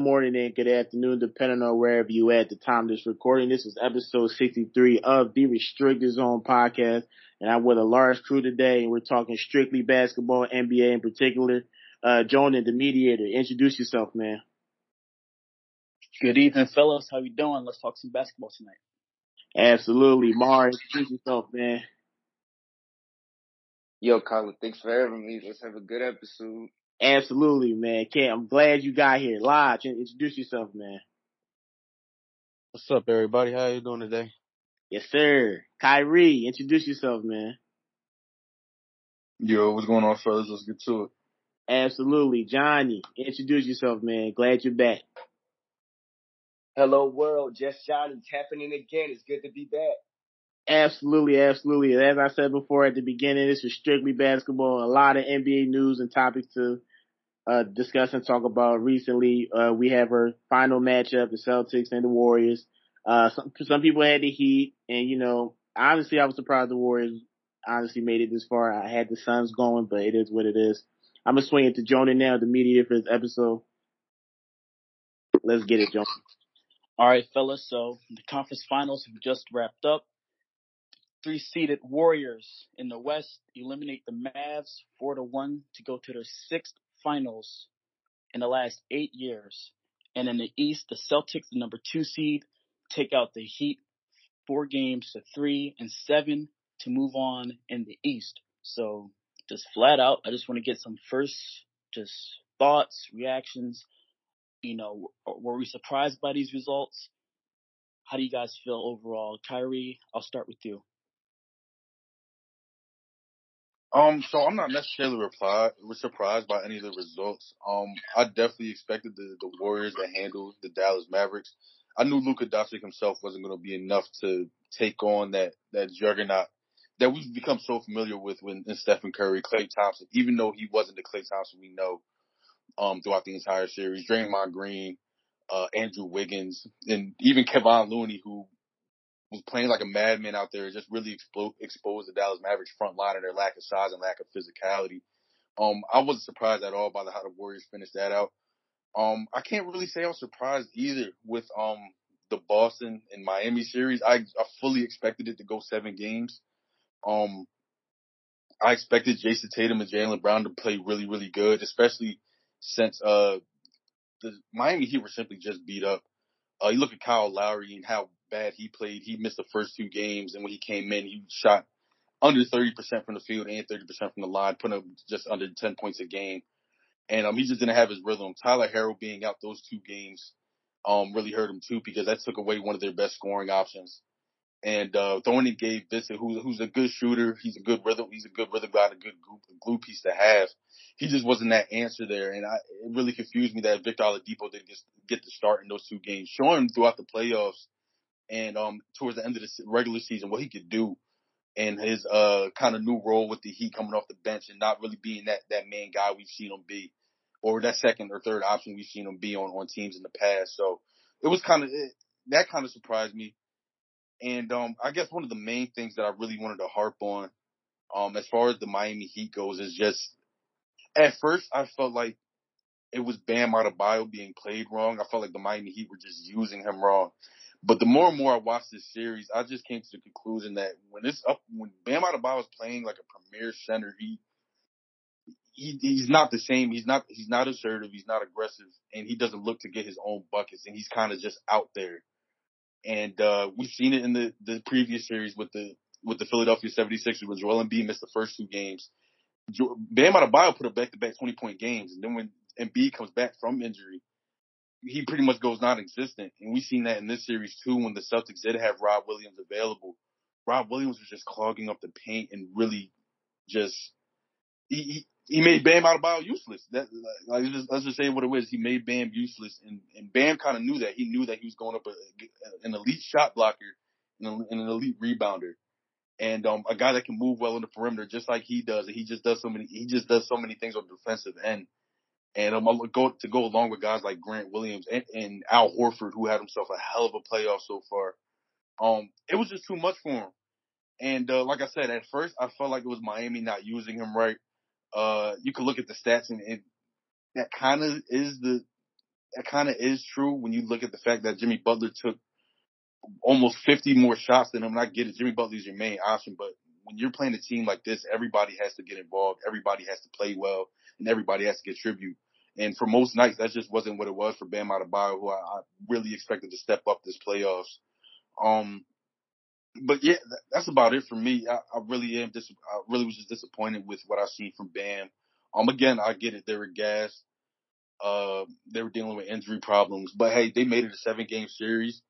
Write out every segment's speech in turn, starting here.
good morning and good afternoon, depending on wherever you are at the time of this recording. This is episode 63 of the Restricted Zone podcast. And I'm with a large crew today and we're talking strictly basketball, NBA in particular. Uh, Jonah, the mediator, introduce yourself, man. Good evening, fellas. How you doing? Let's talk some basketball tonight. Absolutely. Mar, introduce yourself, man. Yo, Colin, thanks for having me. Let's have a good episode. Absolutely, man. Can't, I'm glad you got here. Lodge, introduce yourself, man. What's up, everybody? How you doing today? Yes, sir. Kyrie, introduce yourself, man. Yo, what's going on, fellas? Let's get to it. Absolutely. Johnny, introduce yourself, man. Glad you're back. Hello, world. Just Johnny tapping in again. It's good to be back. Absolutely, absolutely. As I said before at the beginning, this is strictly basketball. A lot of NBA news and topics to uh, discuss and talk about. Recently, uh, we have our final matchup, the Celtics and the Warriors. Uh, some, some people had the Heat, and you know, honestly, I was surprised the Warriors honestly made it this far. I had the Suns going, but it is what it is. I'm gonna swing it to Jonah now, the media for this episode. Let's get it, Jonah. All right, fellas. So the conference finals have just wrapped up. Three seeded Warriors in the West eliminate the Mavs four to one to go to their sixth finals in the last eight years. And in the East, the Celtics, the number two seed, take out the Heat four games to three and seven to move on in the East. So just flat out, I just want to get some first just thoughts, reactions. You know, were we surprised by these results? How do you guys feel overall? Kyrie, I'll start with you. Um, so I'm not necessarily reply, surprised by any of the results. Um, I definitely expected the, the Warriors to handle the Dallas Mavericks. I knew Luka Doncic himself wasn't going to be enough to take on that, that juggernaut that we've become so familiar with when in Stephen Curry, Klay Thompson, even though he wasn't the Klay Thompson we know, um, throughout the entire series, Draymond Green, uh, Andrew Wiggins, and even Kevon Looney, who was playing like a madman out there, just really expo- exposed the Dallas Mavericks front line and their lack of size and lack of physicality. Um, I wasn't surprised at all by the, how the Warriors finished that out. Um, I can't really say I was surprised either with, um, the Boston and Miami series. I, I fully expected it to go seven games. Um, I expected Jayson Tatum and Jaylen Brown to play really, really good, especially since, uh, the Miami Heat were simply just beat up. Uh, you look at Kyle Lowry and how bad he played. He missed the first two games, and when he came in, he shot under 30% from the field and 30% from the line, putting up just under 10 points a game. And um, he just didn't have his rhythm. Tyler Herro being out those two games um, really hurt him too because that took away one of their best scoring options. And uh, throwing in Gabe Vincent, who's who's a good shooter, he's a good rhythm, he's a good rhythm guy, a good glue, glue piece to have. He just wasn't that answer there, and I, it really confused me that Victor Oladipo didn't get, get the start in those two games. Showing throughout the playoffs and um towards the end of the regular season what he could do and his uh kind of new role with the Heat coming off the bench and not really being that that main guy we've seen him be or that second or third option we've seen him be on on teams in the past. So it was kind of that kind of surprised me. And um I guess one of the main things that I really wanted to harp on um as far as the Miami Heat goes is just at first I felt like it was Bam Adebayo being played wrong. I felt like the Miami Heat were just using him wrong. But the more and more I watched this series, I just came to the conclusion that when it's up, when Bam Adebayo is playing like a premier center, he, he he's not the same. He's not he's not assertive. He's not aggressive, and he doesn't look to get his own buckets. And he's kind of just out there. And uh we've seen it in the the previous series with the with the Philadelphia 76ers when Joel Embiid missed the first two games. Bam Adebayo put up back-to-back 20-point games, and then when Embiid comes back from injury, he pretty much goes non-existent. And we've seen that in this series too when the Celtics did have Rob Williams available. Rob Williams was just clogging up the paint and really just he he, he made Bam Adebayo useless. That like let's just, let's just say what it was. He made Bam useless, and and Bam kind of knew that. He knew that he was going up a, an elite shot blocker and, an elite rebounder, and um a guy that can move well in the perimeter just like he does. And he just does so many. He just does so many things on the defensive end. And um, go to go along with guys like Grant Williams and, and Al Horford, who had himself a hell of a playoff so far. Um, it was just too much for him. And uh, like I said, at first I felt like it was Miami not using him right. Uh, you could look at the stats and that kind of is the that kind of is true when you look at the fact that Jimmy Butler took almost 50 more shots than him. And I get it. Jimmy Butler's your main option, but when you're playing a team like this, everybody has to get involved. Everybody has to play well and everybody has to contribute. And for most nights, that just wasn't what it was for Bam Adebayo, who I, I really expected to step up this playoffs. Um, but yeah, that's about it for me. I, I really am dis- I really was just disappointed with what I seen from Bam. Um, again, I get it. They were gassed. Uh, they were dealing with injury problems, but hey, they made it a seven game series.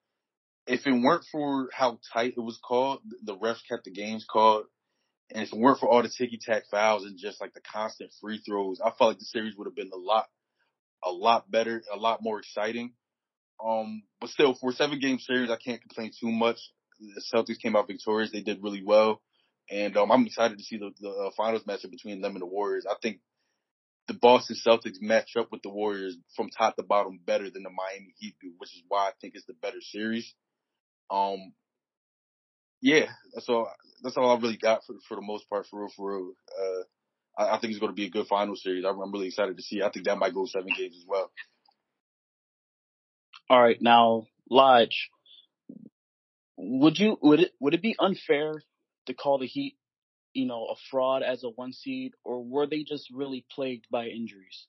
If it weren't for how tight it was called, the refs kept the games called. And if it weren't for all the ticky tack fouls and just like the constant free throws, I felt like the series would have been a lot, a lot better, a lot more exciting. Um, but still, for a seven game series, I can't complain too much. The Celtics came out victorious. They did really well. And um, I'm excited to see the, the uh, finals matchup between them and the Warriors. I think the Boston Celtics match up with the Warriors from top to bottom better than the Miami Heat do, which is why I think it's the better series. Um, yeah, that's all. That's all I really got for for the most part, for real, for real. Uh, I, I think it's going to be a good final series. I'm, I'm really excited to see. I think that might go seven games as well. All right, now Lodge, would you would it would it be unfair to call the Heat, you know, a fraud as a one seed, or were they just really plagued by injuries?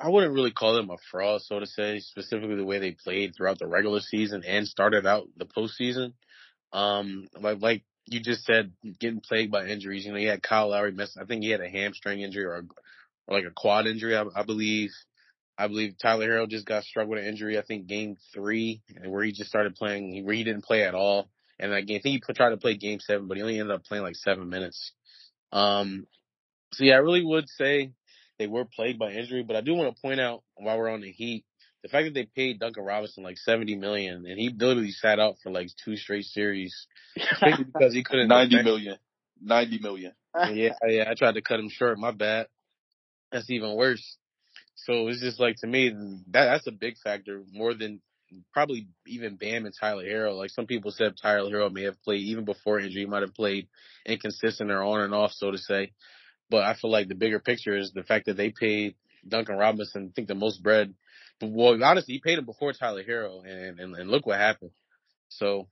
I wouldn't really call them a fraud, so to say, specifically the way they played throughout the regular season and started out the postseason. Um, like, like you just said, getting plagued by injuries. You know, you had Kyle Lowry miss. I think he had a hamstring injury or, a, or like a quad injury, I, I believe. I believe Tyler Herro just got struck with an injury. I think game three, where he just started playing, where he didn't play at all. And I think he tried to play game seven, but he only ended up playing like seven minutes. Um, so yeah, I really would say they were plagued by injury, but I do want to point out while we're on the Heat, the fact that they paid Duncan Robinson like seventy million and he literally sat out for like two straight series, because he couldn't. Ninety million. Ninety million. Yeah, yeah. I tried to cut him short. My bad. That's even worse. So it's just like to me that that's a big factor more than probably even Bam and Tyler Herro. Like some people said, Tyler Herro may have played even before injury, he might have played inconsistent or on and off, so to say. But I feel like the bigger picture is the fact that they paid Duncan Robinson, I think the most bread. Well, honestly, he paid him before Tyler Herro, and, and and look what happened. So,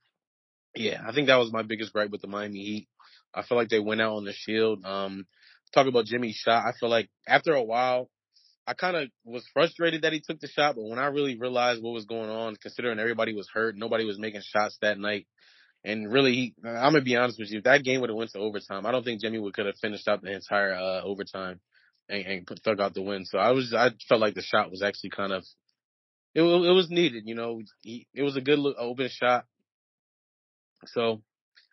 yeah, I think that was my biggest gripe with the Miami Heat. I feel like they went out on the shield. Um, talk about Jimmy's shot. I feel like after a while, I kind of was frustrated that he took the shot, but when I really realized what was going on, considering everybody was hurt, nobody was making shots that night, and really, I'm gonna be honest with you, if that game would have went to overtime, I don't think Jimmy would could have finished out the entire uh, overtime and, and put, thug out the win. So I was, I felt like the shot was actually kind of, it, it was needed. You know, he, it was a good look, open shot. So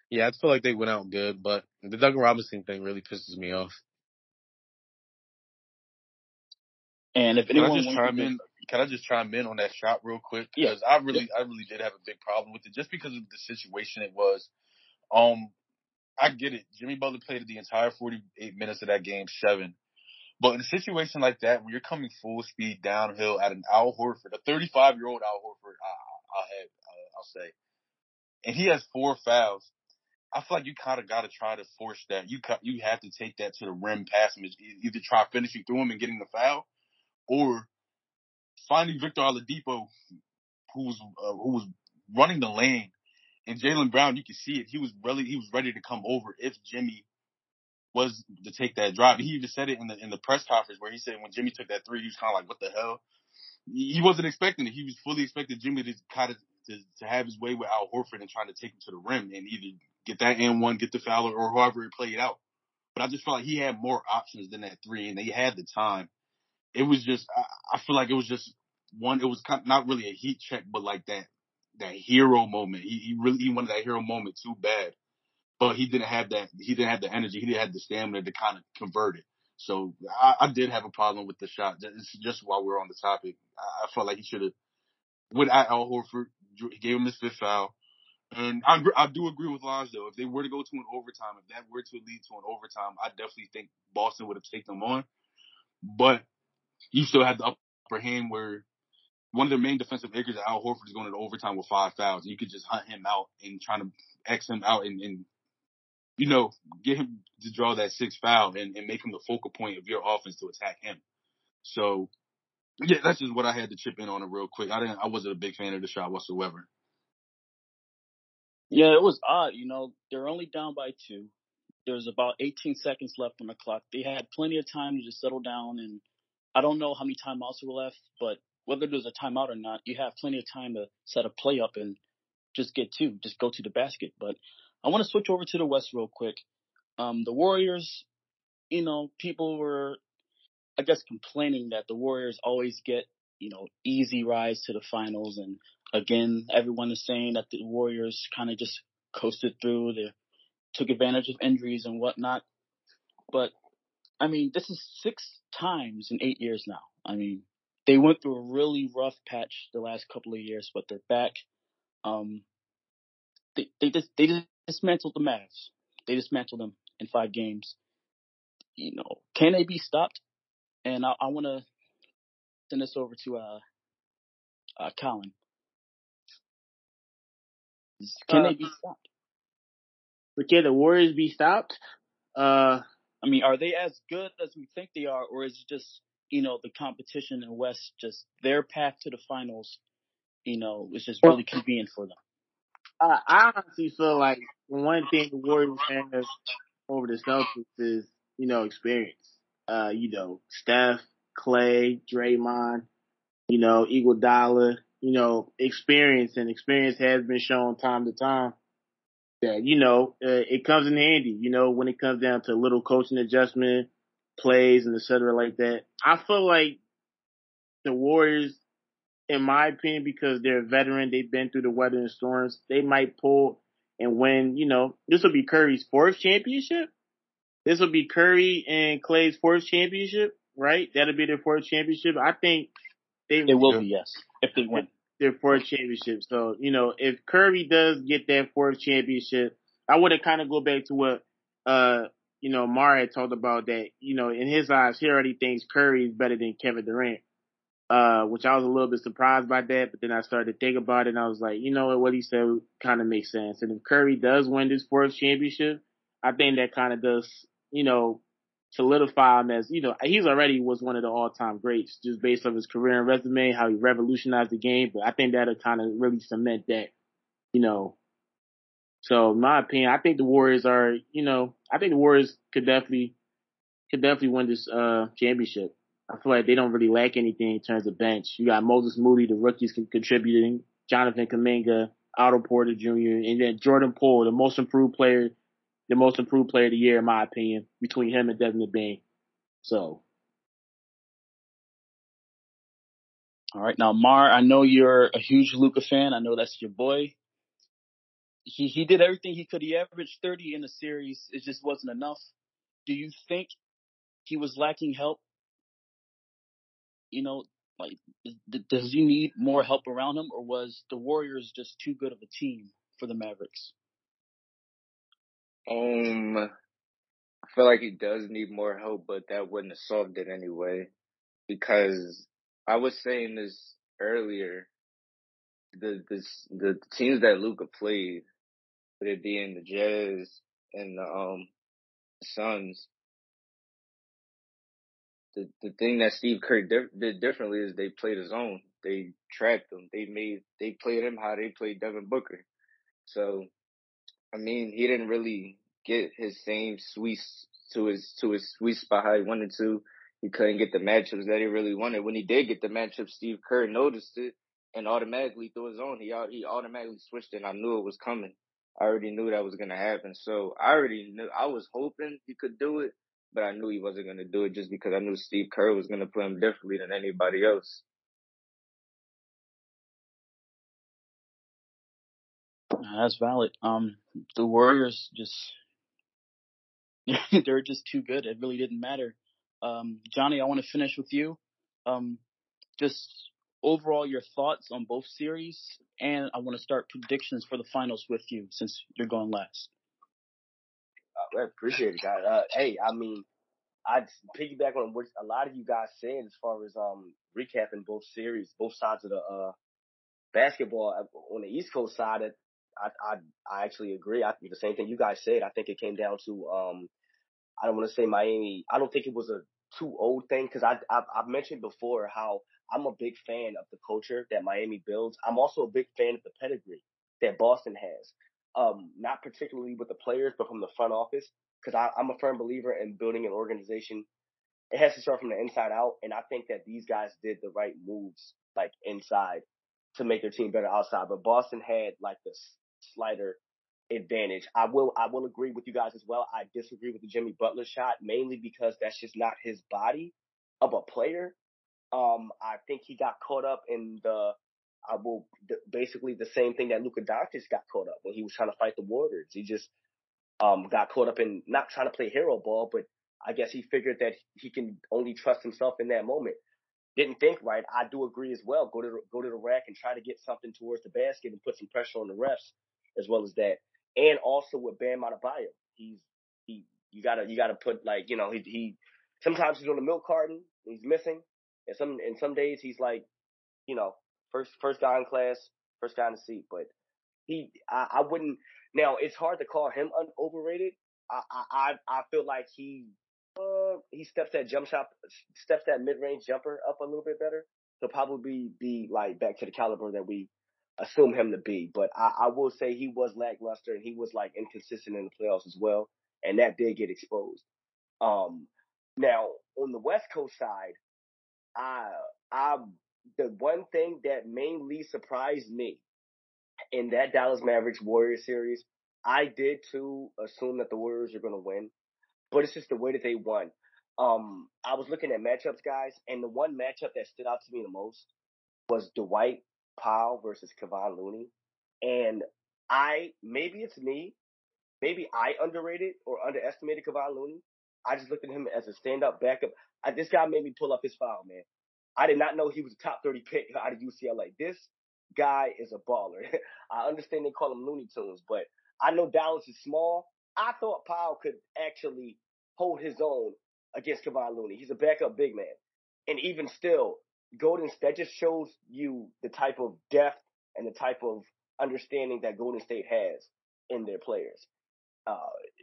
yeah, I feel like they went out good, but the Duncan Robinson thing really pisses me off. And if anyone just wants to- in? Can I just chime in on that shot real quick? Yeah. Because I really, I really did have a big problem with it, just because of the situation it was. Um, I get it. Jimmy Butler played the entire 48 minutes of that game seven. But in a situation like that, when you're coming full speed downhill at an Al Horford, a 35 year old Al Horford, I, I'll have, uh, I'll say, and he has four fouls. I feel like you kind of got to try to force that. You you have to take that to the rim pass him. Either try finishing through him and getting the foul, or finding Victor Oladipo, who was uh, who was running the lane, and Jaylen Brown. You can see it. He was really he was ready to come over if Jimmy was to take that drive. He even said it in the in the press conference where he said when Jimmy took that three, he was kind of like, "What the hell?" He wasn't expecting it. He was fully expecting Jimmy to kind of to, to have his way with Al Horford and trying to take him to the rim and either get that and one, get the foul, or however it played out. But I just felt like he had more options than that three, and they had the time. It was just, I, I feel like it was just one. It was kind of, not really a heat check, but like that that hero moment. He, he really he wanted that hero moment too bad, but he didn't have that. He didn't have the energy. He didn't have the stamina to kind of convert it. So I, I did have a problem with the shot. Just, just while we're on the topic, I, I felt like he should have with Al Horford. He gave him his fifth foul. And I, I do agree with Lodge though. If they were to go to an overtime, if that were to lead to an overtime, I definitely think Boston would have taken them on. But you still have the upper hand where one of their main defensive anchors, Al Horford, is going to overtime with five fouls. You could just hunt him out and trying to X him out and, and you know, get him to draw that sixth foul and, and make him the focal point of your offense to attack him. So yeah, that's just what I had to chip in on it real quick. I didn't I wasn't a big fan of the shot whatsoever. Yeah, it was odd. You know, they're only down by two. There's about 18 seconds left on the clock. They had plenty of time to just settle down, and I don't know how many timeouts were left, but whether there's a timeout or not, you have plenty of time to set a play up and just get two, just go to the basket. But I want to switch over to the West real quick. Um, the Warriors, you know, people were, I guess, complaining that the Warriors always get, you know, easy rides to the finals. And again, everyone is saying that the Warriors kind of just coasted through. They took advantage of injuries and whatnot. But I mean, this is six times in eight years now. I mean, they went through a really rough patch the last couple of years, but they're back. Um, they they just they just dismantled the Mavs. They dismantled them in five games. You know, can they be stopped? And I, I want to send this over to uh, uh Colin. Can Uh, they be stopped? But can the Warriors be stopped? Uh, I mean, are they as good as we think they are, or is it just you know the competition in West just their path to the finals? You know, is just really convenient for them. I, I honestly feel like one thing the Warriors have over the Celtics is, you know, experience. Uh, you know, Steph, Klay, Draymond, you know, Iguodala, you know, experience and experience has been shown time to time that, you know, uh, it comes in handy, you know, when it comes down to little coaching adjustment, plays and et cetera like that. I feel like the Warriors, in my opinion, because they're a veteran, they've been through the weather and storms, they might pull and win, you know, this will be Curry's fourth championship. This will be Curry and Klay's fourth championship, right? That'll be their fourth championship. I think they It will be yes if they win. their fourth championship. So, you know, if Curry does get that fourth championship, I would have kind of go back to what, uh, you know, Mara had talked about that, you know, in his eyes, he already thinks Curry is better than Kevin Durant. Uh, which I was a little bit surprised by that, but then I started to think about it and I was like, you know what, what he said kind of makes sense. And if Curry does win this fourth championship, I think that kind of does, you know, solidify him as, you know, he's already was one of the all time greats just based on his career and resume, how he revolutionized the game. But I think that'll kind of really cement that, you know. So my opinion, I think the Warriors are, you know, I think the Warriors could definitely, could definitely win this, uh, championship. I feel like they don't really lack anything in terms of bench. You got Moses Moody, the rookies con- contributing, Jonathan Kuminga, Otto Porter Jr., and then Jordan Poole, the most improved player, the most improved player of the year, in my opinion, between him and Desmond Bane. So, All right, now Mar, I know you're a huge Luka fan. I know that's your boy. He he did everything he could. He averaged 30 in the series. It just wasn't enough. Do you think he was lacking help? You know, like does he need more help around him, or was the Warriors just too good of a team for the Mavericks? Um, I feel like he does need more help, but that wouldn't have solved it anyway. Because I was saying this earlier, the this the teams that Luka played, whether it being the Jazz and the um Suns, the the thing that Steve Kerr did differently is they played his own. They trapped him. They made they played him how they played Devin Booker. So I mean, he didn't really get his same sweet to his to his sweet spot how he wanted to. He couldn't get the matchups that he really wanted. When he did get the matchups, Steve Kerr noticed it and automatically threw his own. He he automatically switched it. And I knew it was coming. I already knew that was gonna happen. So I already knew. I was hoping he could do it, but I knew he wasn't gonna do it just because I knew Steve Kerr was gonna play him differently than anybody else. That's valid. Um, the Warriors just they're just too good. It really didn't matter. Um, Johnny, I want to finish with you. Um, just overall your thoughts on both series, and I want to start predictions for the finals with you since you're going last. I appreciate it, guys. Uh, hey, I mean, I piggyback on what a lot of you guys said as far as um recapping both series, both sides of the uh basketball. Uh, On the East Coast side, I I I actually agree. I the same thing you guys said. I think it came down to um I don't want to say Miami. I don't think it was a too old thing because I I've, I've mentioned before how I'm a big fan of the culture that Miami builds. I'm also a big fan of the pedigree that Boston has. Um, not particularly with the players, but from the front office. Because I'm a firm believer in building an organization. It has to start from the inside out, and I think that these guys did the right moves, like inside, to make their team better outside. But Boston had like the slighter advantage. I will I will agree with you guys as well. I disagree with the Jimmy Butler shot mainly because that's just not his body of a player. Um, I think he got caught up in the I will basically the same thing that Luka Doncic got caught up when he was trying to fight the Warriors. He just um got caught up in not trying to play hero ball, but I guess he figured that he can only trust himself in that moment. Didn't think right. I do agree as well. Go to the, go to the rack and try to get something towards the basket and put some pressure on the refs as well as that and also with Bam Adebayo. He's he you gotta you gotta put like you know he he sometimes he's on the milk carton he's missing and some and some days he's like you know first first guy in class first guy in the seat but he I, I wouldn't now it's hard to call him un- overrated I I I feel like he uh he steps that jump shot steps that mid range jumper up a little bit better he'll probably be like back to the caliber that we assume him to be. But I, I will say he was lackluster and he was like inconsistent in the playoffs as well. And that did get exposed. Um, now on the West Coast side, I, I, the one thing that mainly surprised me in that Dallas Mavericks Warriors series, I did too assume that the Warriors are going to win, but it's just the way that they won. Um, I was looking at matchups, guys, and the one matchup that stood out to me the most was Dwight Powell versus Kevon Looney. And I, maybe it's me, maybe I underrated or underestimated Kevon Looney. I just looked at him as a stand up backup. I, this guy made me pull up his file, man. I did not know he was a top 30 pick out of UCLA. This guy is a baller. I understand they call him Looney Tunes, but I know Dallas is small. I thought Powell could actually hold his own against Kevon Looney. He's a backup big man. And even still, Golden State just shows you the type of depth and the type of understanding that Golden State has in their players. Uh,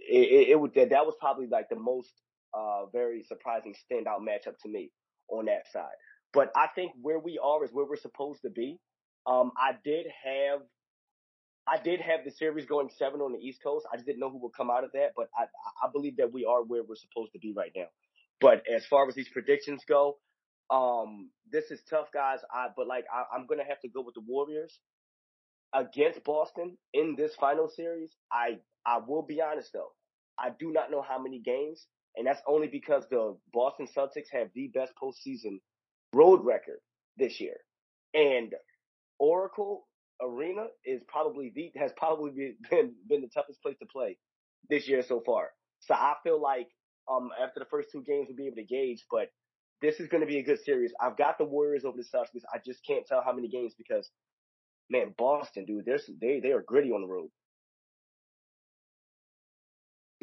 it, it, it that, that was probably like the most uh, very surprising standout matchup to me on that side. But I think where we are is where we're supposed to be. Um, I did have I did have the series going seven on the East Coast. I just didn't know who would come out of that, but I I believe that we are where we're supposed to be right now. But as far as these predictions go, um, this is tough, guys. I but like I, I'm gonna have to go with the Warriors against Boston in this final series. I I will be honest though, I do not know how many games, and that's only because the Boston Celtics have the best postseason road record this year, and Oracle Arena is probably the has probably been been the toughest place to play this year so far. So I feel like um after the first two games we'll be able to gauge, but this is going to be a good series. I've got the Warriors over the Celtics. I just can't tell how many games because, man, Boston, dude, they're, they they are gritty on the road.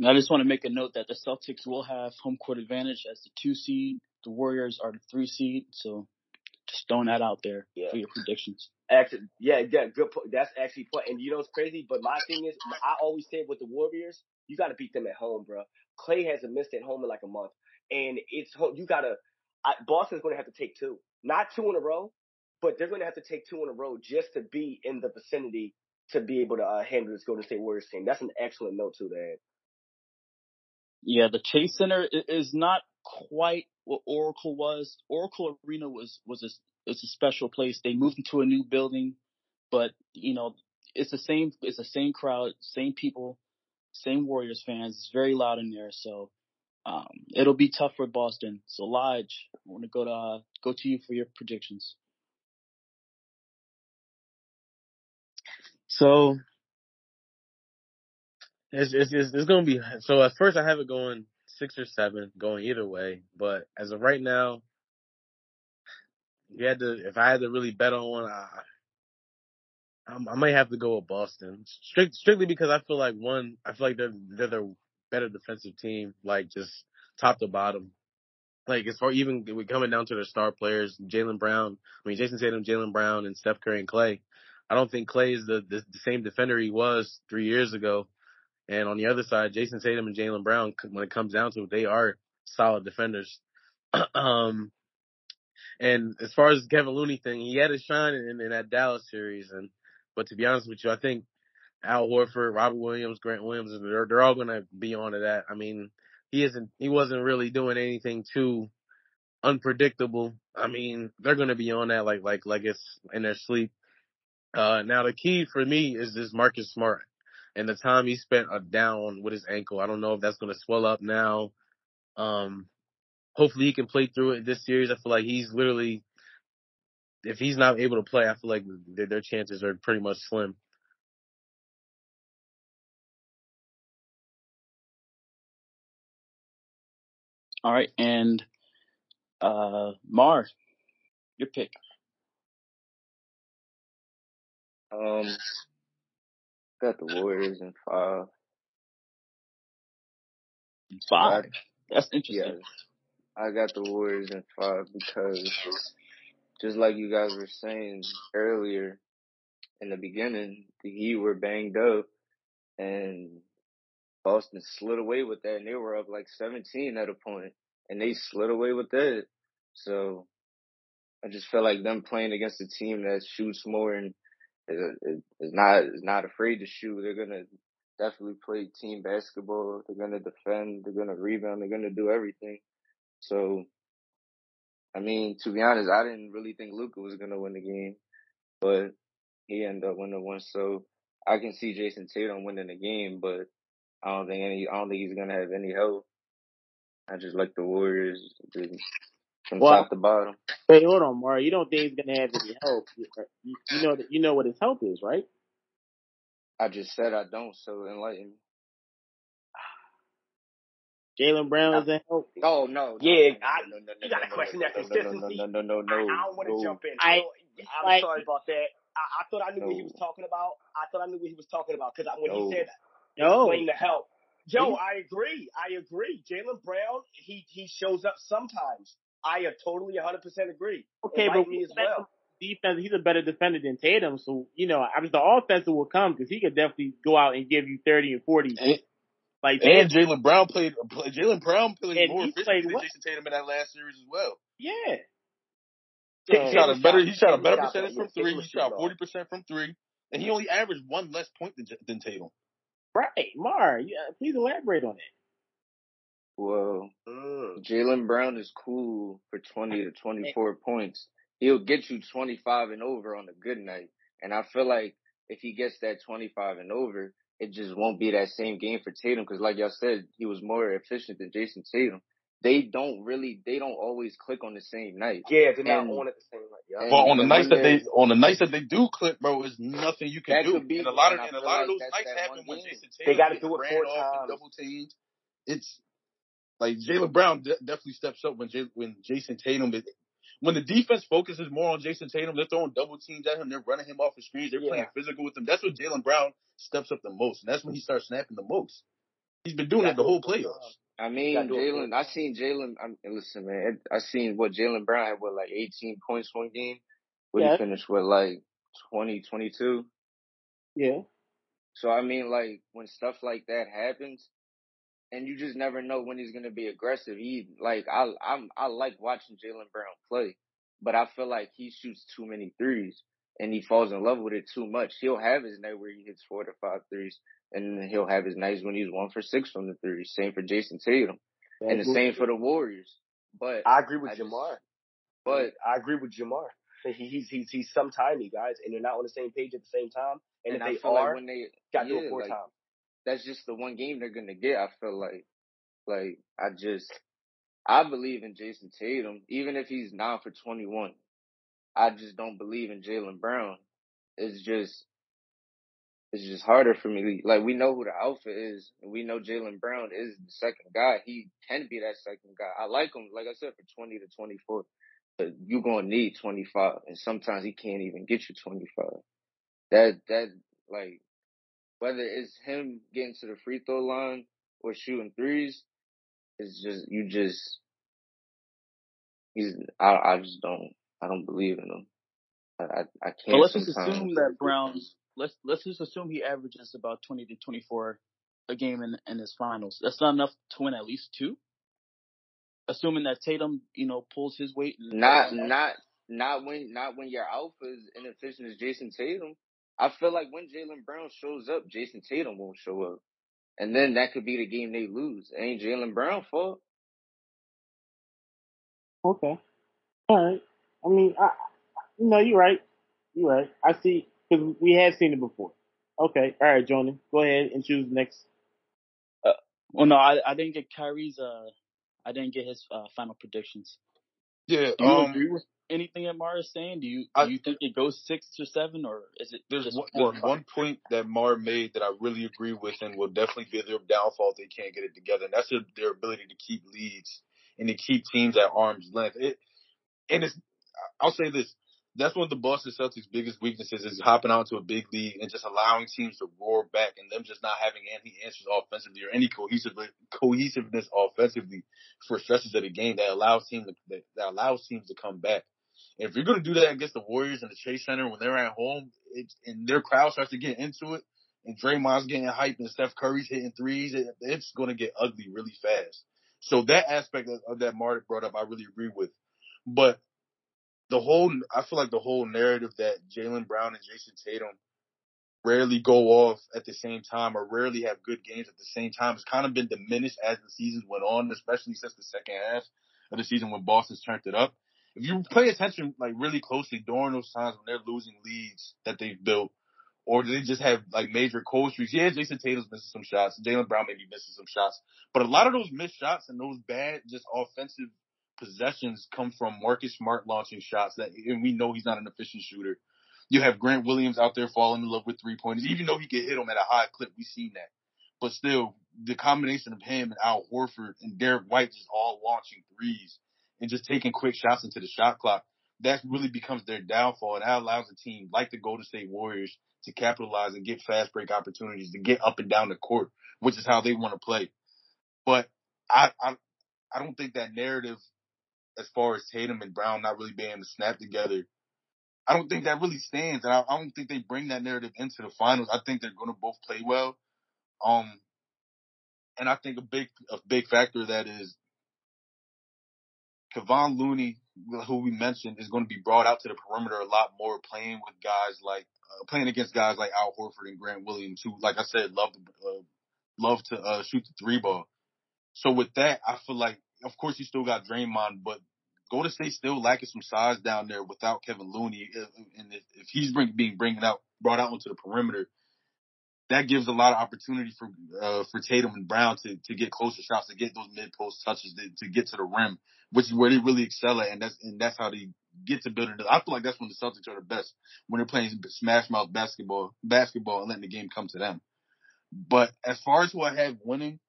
I just want to make a note that the Celtics will have home court advantage as the two seed. The Warriors are the three seed, so just throwing that out there yeah. for your predictions. Actually, yeah, yeah, good. point. that's actually point. And you know it's crazy, but my thing is, I always say with the Warriors, you got to beat them at home, bro. Klay hasn't missed at home in like a month, and it's you gotta I, Boston's going to have to take two, not two in a row, but they're going to have to take two in a row just to be in the vicinity to be able to uh, handle this Golden State Warriors team. That's an excellent note to that. Yeah, the Chase Center is not quite what Oracle was. Oracle Arena was was a it's a special place. They moved into a new building, but you know it's the same it's the same crowd, same people, same Warriors fans. It's very loud in there, so um, it'll be tough for Boston. So Lodge, I want to go to uh, go to you for your predictions. So it's it's it's, it's going to be so. At first, I have it going six or seven, going either way. But as of right now, you had to. If I had to really bet on one, I, I might have to go with Boston. Strict, strictly because I feel like one, I feel like they're they're the better defensive team, like just top to bottom. Like as far even we coming down to their star players, Jaylen Brown. I mean, Jayson Tatum, Jaylen Brown, and Steph Curry and Klay. I don't think Klay is the, the the same defender he was three years ago. And on the other side, Jayson Tatum and Jaylen Brown, when it comes down to it, they are solid defenders. um, and as far as Kevon Looney thing, he had a shine in, in that Dallas series, and but to be honest with you, I think Al Horford, Robert Williams, Grant Williams, they're they're all gonna be on to that. I mean, he isn't he wasn't really doing anything too unpredictable. I mean, they're gonna be on that like like like it's in their sleep. Uh, now the key for me is this Marcus Smart and the time he spent uh, down with his ankle. I don't know if that's gonna swell up now. Um, hopefully he can play through it this series. I feel like he's literally, if he's not able to play, I feel like their, their chances are pretty much slim. All right, and uh Mar, your pick. Um, got the Warriors in five. Five. That's interesting. Yes, I got the Warriors in five because just like you guys were saying earlier in the beginning, the Heat were banged up and Boston slid away with that and they were up like 17 at a point and they slid away with that. So I just felt like them playing against a team that shoots more and is, not is not afraid to shoot. They're gonna definitely play team basketball. They're gonna defend. They're gonna rebound. They're gonna do everything. So, I mean, to be honest, I didn't really think Luka was gonna win the game, but he ended up winning one. So I can see Jayson Tatum winning the game, but I don't think any. I don't think he's gonna have any help. I just like the Warriors from Well, top to bottom. Wait, hold on, Mario. You don't think he's gonna have any help? Uh, you, you know, you know what his help is, right? I just said I don't, so enlighten me. Jaylen Brown is a help. Oh no. no, Yeah, no, I- no, no, no, you gotta no, question no, that no, no, consistency. No, no, no, no, I. I don't want to no. jump in. I- I, am like- sorry about that. I, I thought I knew what he was talking about. I thought I knew what he was talking about because when No. he said No, explain the help. Joe, He- I agree. I agree. Jaylen Brown, he he shows up sometimes. I uh, totally 100% agree. okay, but me as well. defense, he's a better defender than Tatum. So you know, I mean, the offense will come because he could definitely go out and give you thirty and forty. And, Like and Jaylen Brown played. Jaylen Brown played more efficiently played than. Jayson Tatum in that last series as well. yeah. He shot a better. He shot a better percentage from three. He shot shot forty percent from three, and he only averaged one less point than, than Tatum. Right, Mar. Yeah, please elaborate on it. Well, Mm. Jaylen Brown is cool for 20 to 24 points. He'll get you 25 and over on a good night. And I feel like if he gets that 25 and over, it just won't be that same game for Tatum. Cause like y'all said, he was more efficient than Jayson Tatum. They don't really, they don't always click on the same night. Yeah, they're not And- on at the same rate. Yeah. But on the nights that they on the nights that they do click, bro, there's nothing you can That do. could be and a lot of one. And a lot like of those nights happen when game. Jayson They Tatum gotta do it ran four off times. double teamed. It's like Jaylen Brown de- definitely steps up when J- when Jayson Tatum is. When the defense focuses more on Jayson Tatum, they're throwing double teams at him. They're running him off the screens. They're Yeah. playing physical with him. That's when Jaylen Brown steps up the most, and that's when he starts snapping the most. He's been doing it the whole playoffs. I mean, Gotta do it Jaylen. I seen Jaylen. I'm listen, man. I seen what Jaylen Brown had. What like 18 points one game. What Yeah. he finished with like 20, 22. Yeah. So I mean, like when stuff like that happens, and you just never know when he's gonna be aggressive. He like I I'm I like watching Jaylen Brown play, but I feel like he shoots too many threes and he falls in love with it too much. He'll have his night where he hits four to five threes, and then he'll have his nights when he's one for six from the threes. Same for Jayson Tatum, and the same for the Warriors. But I agree with I just- Jamar. but I agree with Jamar. He, he's he's he's sometimey, guys, and they're not on the same page at the same time. And, and if I they are, like when they got to do it four like, times. That's just the one game they're gonna get. I feel like, like I just, I believe in Jayson Tatum, even if he's nine for twenty one. I just don't believe in Jaylen Brown. It's just, it's just harder for me. Like we know who the alpha is, and we know Jaylen Brown is the second guy. He can be that second guy. I like him, like I said, for twenty to twenty four. But you gonna need twenty five, and sometimes he can't even get you twenty five. That that like whether it's him getting to the free throw line or shooting threes, it's just you just he's I I just don't I don't believe in him. I I, I can't. But let's just assume that Brown's let's let's just assume he averages about twenty to twenty four a game in in his finals. That's not enough to win at least two. assuming that Tatum, you know, pulls his weight. Not not not when not when your alpha is inefficient as Jayson Tatum. I feel like when Jaylen Brown shows up, Jayson Tatum won't show up. And then that could be the game they lose. It ain't Jaylen Brown fault. Okay. All right. I mean, I, no, you're right. You're right. I see because we have seen it before. Okay. All right, Jordan, go ahead and choose next. Uh, well, no, I, I didn't get Kyrie's. Uh, I didn't get his uh, final predictions. Yeah. Do you um, agree with anything that Mar is saying? Do you I- do you think it goes six or seven, or is it There's one, there's one point that Mar made that I really agree with and will definitely be their downfall if they can't get it together. And that's their, their ability to keep leads and to keep teams at arm's length. It, and it's, I'll say this. That's one of the Boston Celtics' biggest weaknesses is hopping onto a big lead and just allowing teams to roar back and them just not having any answers offensively or any cohesive, cohesiveness offensively for stretches of the game that allows teams to, that, allows teams to come back. And if you're going to do that against the Warriors and the Chase Center when they're at home, and their crowd starts to get into it, and Draymond's getting hyped and Steph Curry's hitting threes, it, it's going to get ugly really fast. So that aspect of, of that Martin brought up, I really agree with. But the whole, I feel like the whole narrative that Jaylen Brown and Jayson Tatum rarely go off at the same time or rarely have good games at the same time has kind of been diminished as the season went on, especially since the second half of the season when Boston's turned it up. If you pay attention like really closely during those times when they're losing leads that they've built, or they just have like major cold streaks. Yeah, Jayson Tatum's missing some shots. Jaylen Brown may be missing some shots. But a lot of those missed shots and those bad, just offensive possessions come from Marcus Smart launching shots that, and we know he's not an efficient shooter. You have Grant Williams out there falling in love with three pointers, even though he can hit them at a high clip. We've seen that. But still, the combination of him and Al Horford and Derrick White just all launching threes and just taking quick shots into the shot clock, that really becomes their downfall. And that allows a team like the Golden State Warriors to capitalize and get fast break opportunities to get up and down the court, which is how they want to play. But I, I, I don't think that narrative, as far as Tatum and Brown not really being able to snap together, I don't think that really stands. And I, I don't think they bring that narrative into the finals. I think they're going to both play well. Um, and I think a big, a big factor that is Kevon Looney, who we mentioned, is going to be brought out to the perimeter a lot more, playing with guys like uh, playing against guys like Al Horford and Grant Williams, who, like I said, love to uh, love to uh, shoot the three ball. So with that, I feel like, of course, you still got Draymond, but Golden State still lacking some size down there without Kevon Looney, and if, if he's bring, being bringing out brought out onto the perimeter, that gives a lot of opportunity for uh, for Tatum and Brown to to get closer shots, to get those mid post touches, to, to get to the rim, which is where they really excel at, and that's and that's how they get to build building. I feel like that's when the Celtics are the best when they're playing smash mouth basketball, basketball, and letting the game come to them. But as far as who I have winning,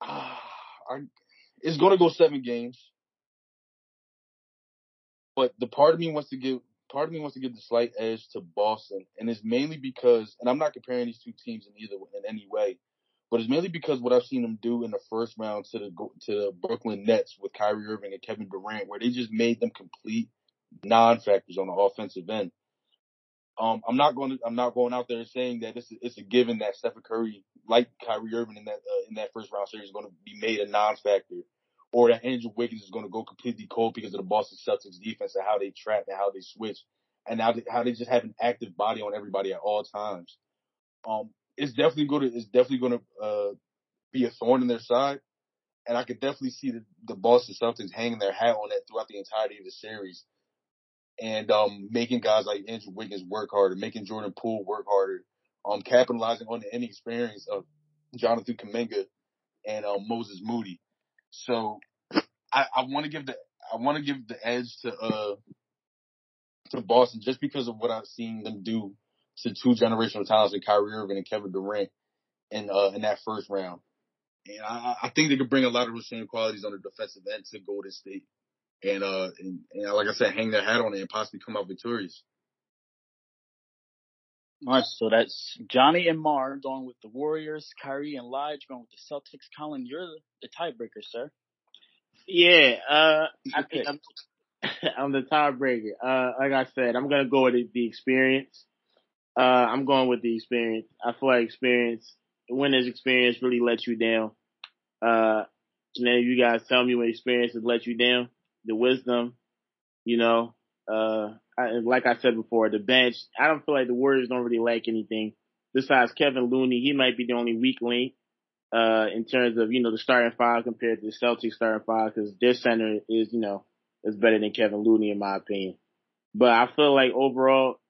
uh, it's going to go seven games. But the part of me wants to give part of me wants to give the slight edge to Boston, and it's mainly because, and I'm not comparing these two teams in either in any way, but it's mainly because what I've seen them do in the first round to the to the Brooklyn Nets with Kyrie Irving and Kevin Durant, where they just made them complete non-factors on the offensive end. Um, I'm not going to, I'm not going out there saying that it's a, it's a given that Stephen Curry, like Kyrie Irving in that uh, in that first round series, is going to be made a non-factor, or that Andrew Wiggins is going to go completely cold because of the Boston Celtics defense and how they trap and how they switch, and how they, how they just have an active body on everybody at all times. Um, it's definitely going to it's definitely going to uh, be a thorn in their side, and I could definitely see the, the Boston Celtics hanging their hat on that throughout the entirety of the series and um, making guys like Andrew Wiggins work harder, making Jordan Poole work harder, um, capitalizing on the inexperience of Jonathan Kuminga and um, Moses Moody. So I, I want to give the I want to give the edge to uh to Boston just because of what I've seen them do to two generational talents like Kyrie Irving and Kevin Durant in uh in that first round. And I, I think they could bring a lot of those same qualities on the defensive end to Golden State and uh and, and like I said, hang their hat on it and possibly come out victorious. All right, so that's Johnny and Mar going with the Warriors, Kyrie and Lige going with the Celtics. Colin, you're the, tiebreaker, sir. Yeah, uh, I think I'm, I'm the tiebreaker. Uh, like I said, I'm gonna go with the, the experience. Uh, I'm going with the experience. I feel like experience, winner's experience really lets you down. Uh, then you guys tell me when experience has let you down, the wisdom, you know, uh, Like I said before, the bench, I don't feel like the Warriors don't really lack anything. Besides Kevon Looney, he might be the only weak link, uh, in terms of, you know, the starting five compared to the Celtics starting five, cause their center is, you know, is better than Kevon Looney in my opinion. But I feel like overall,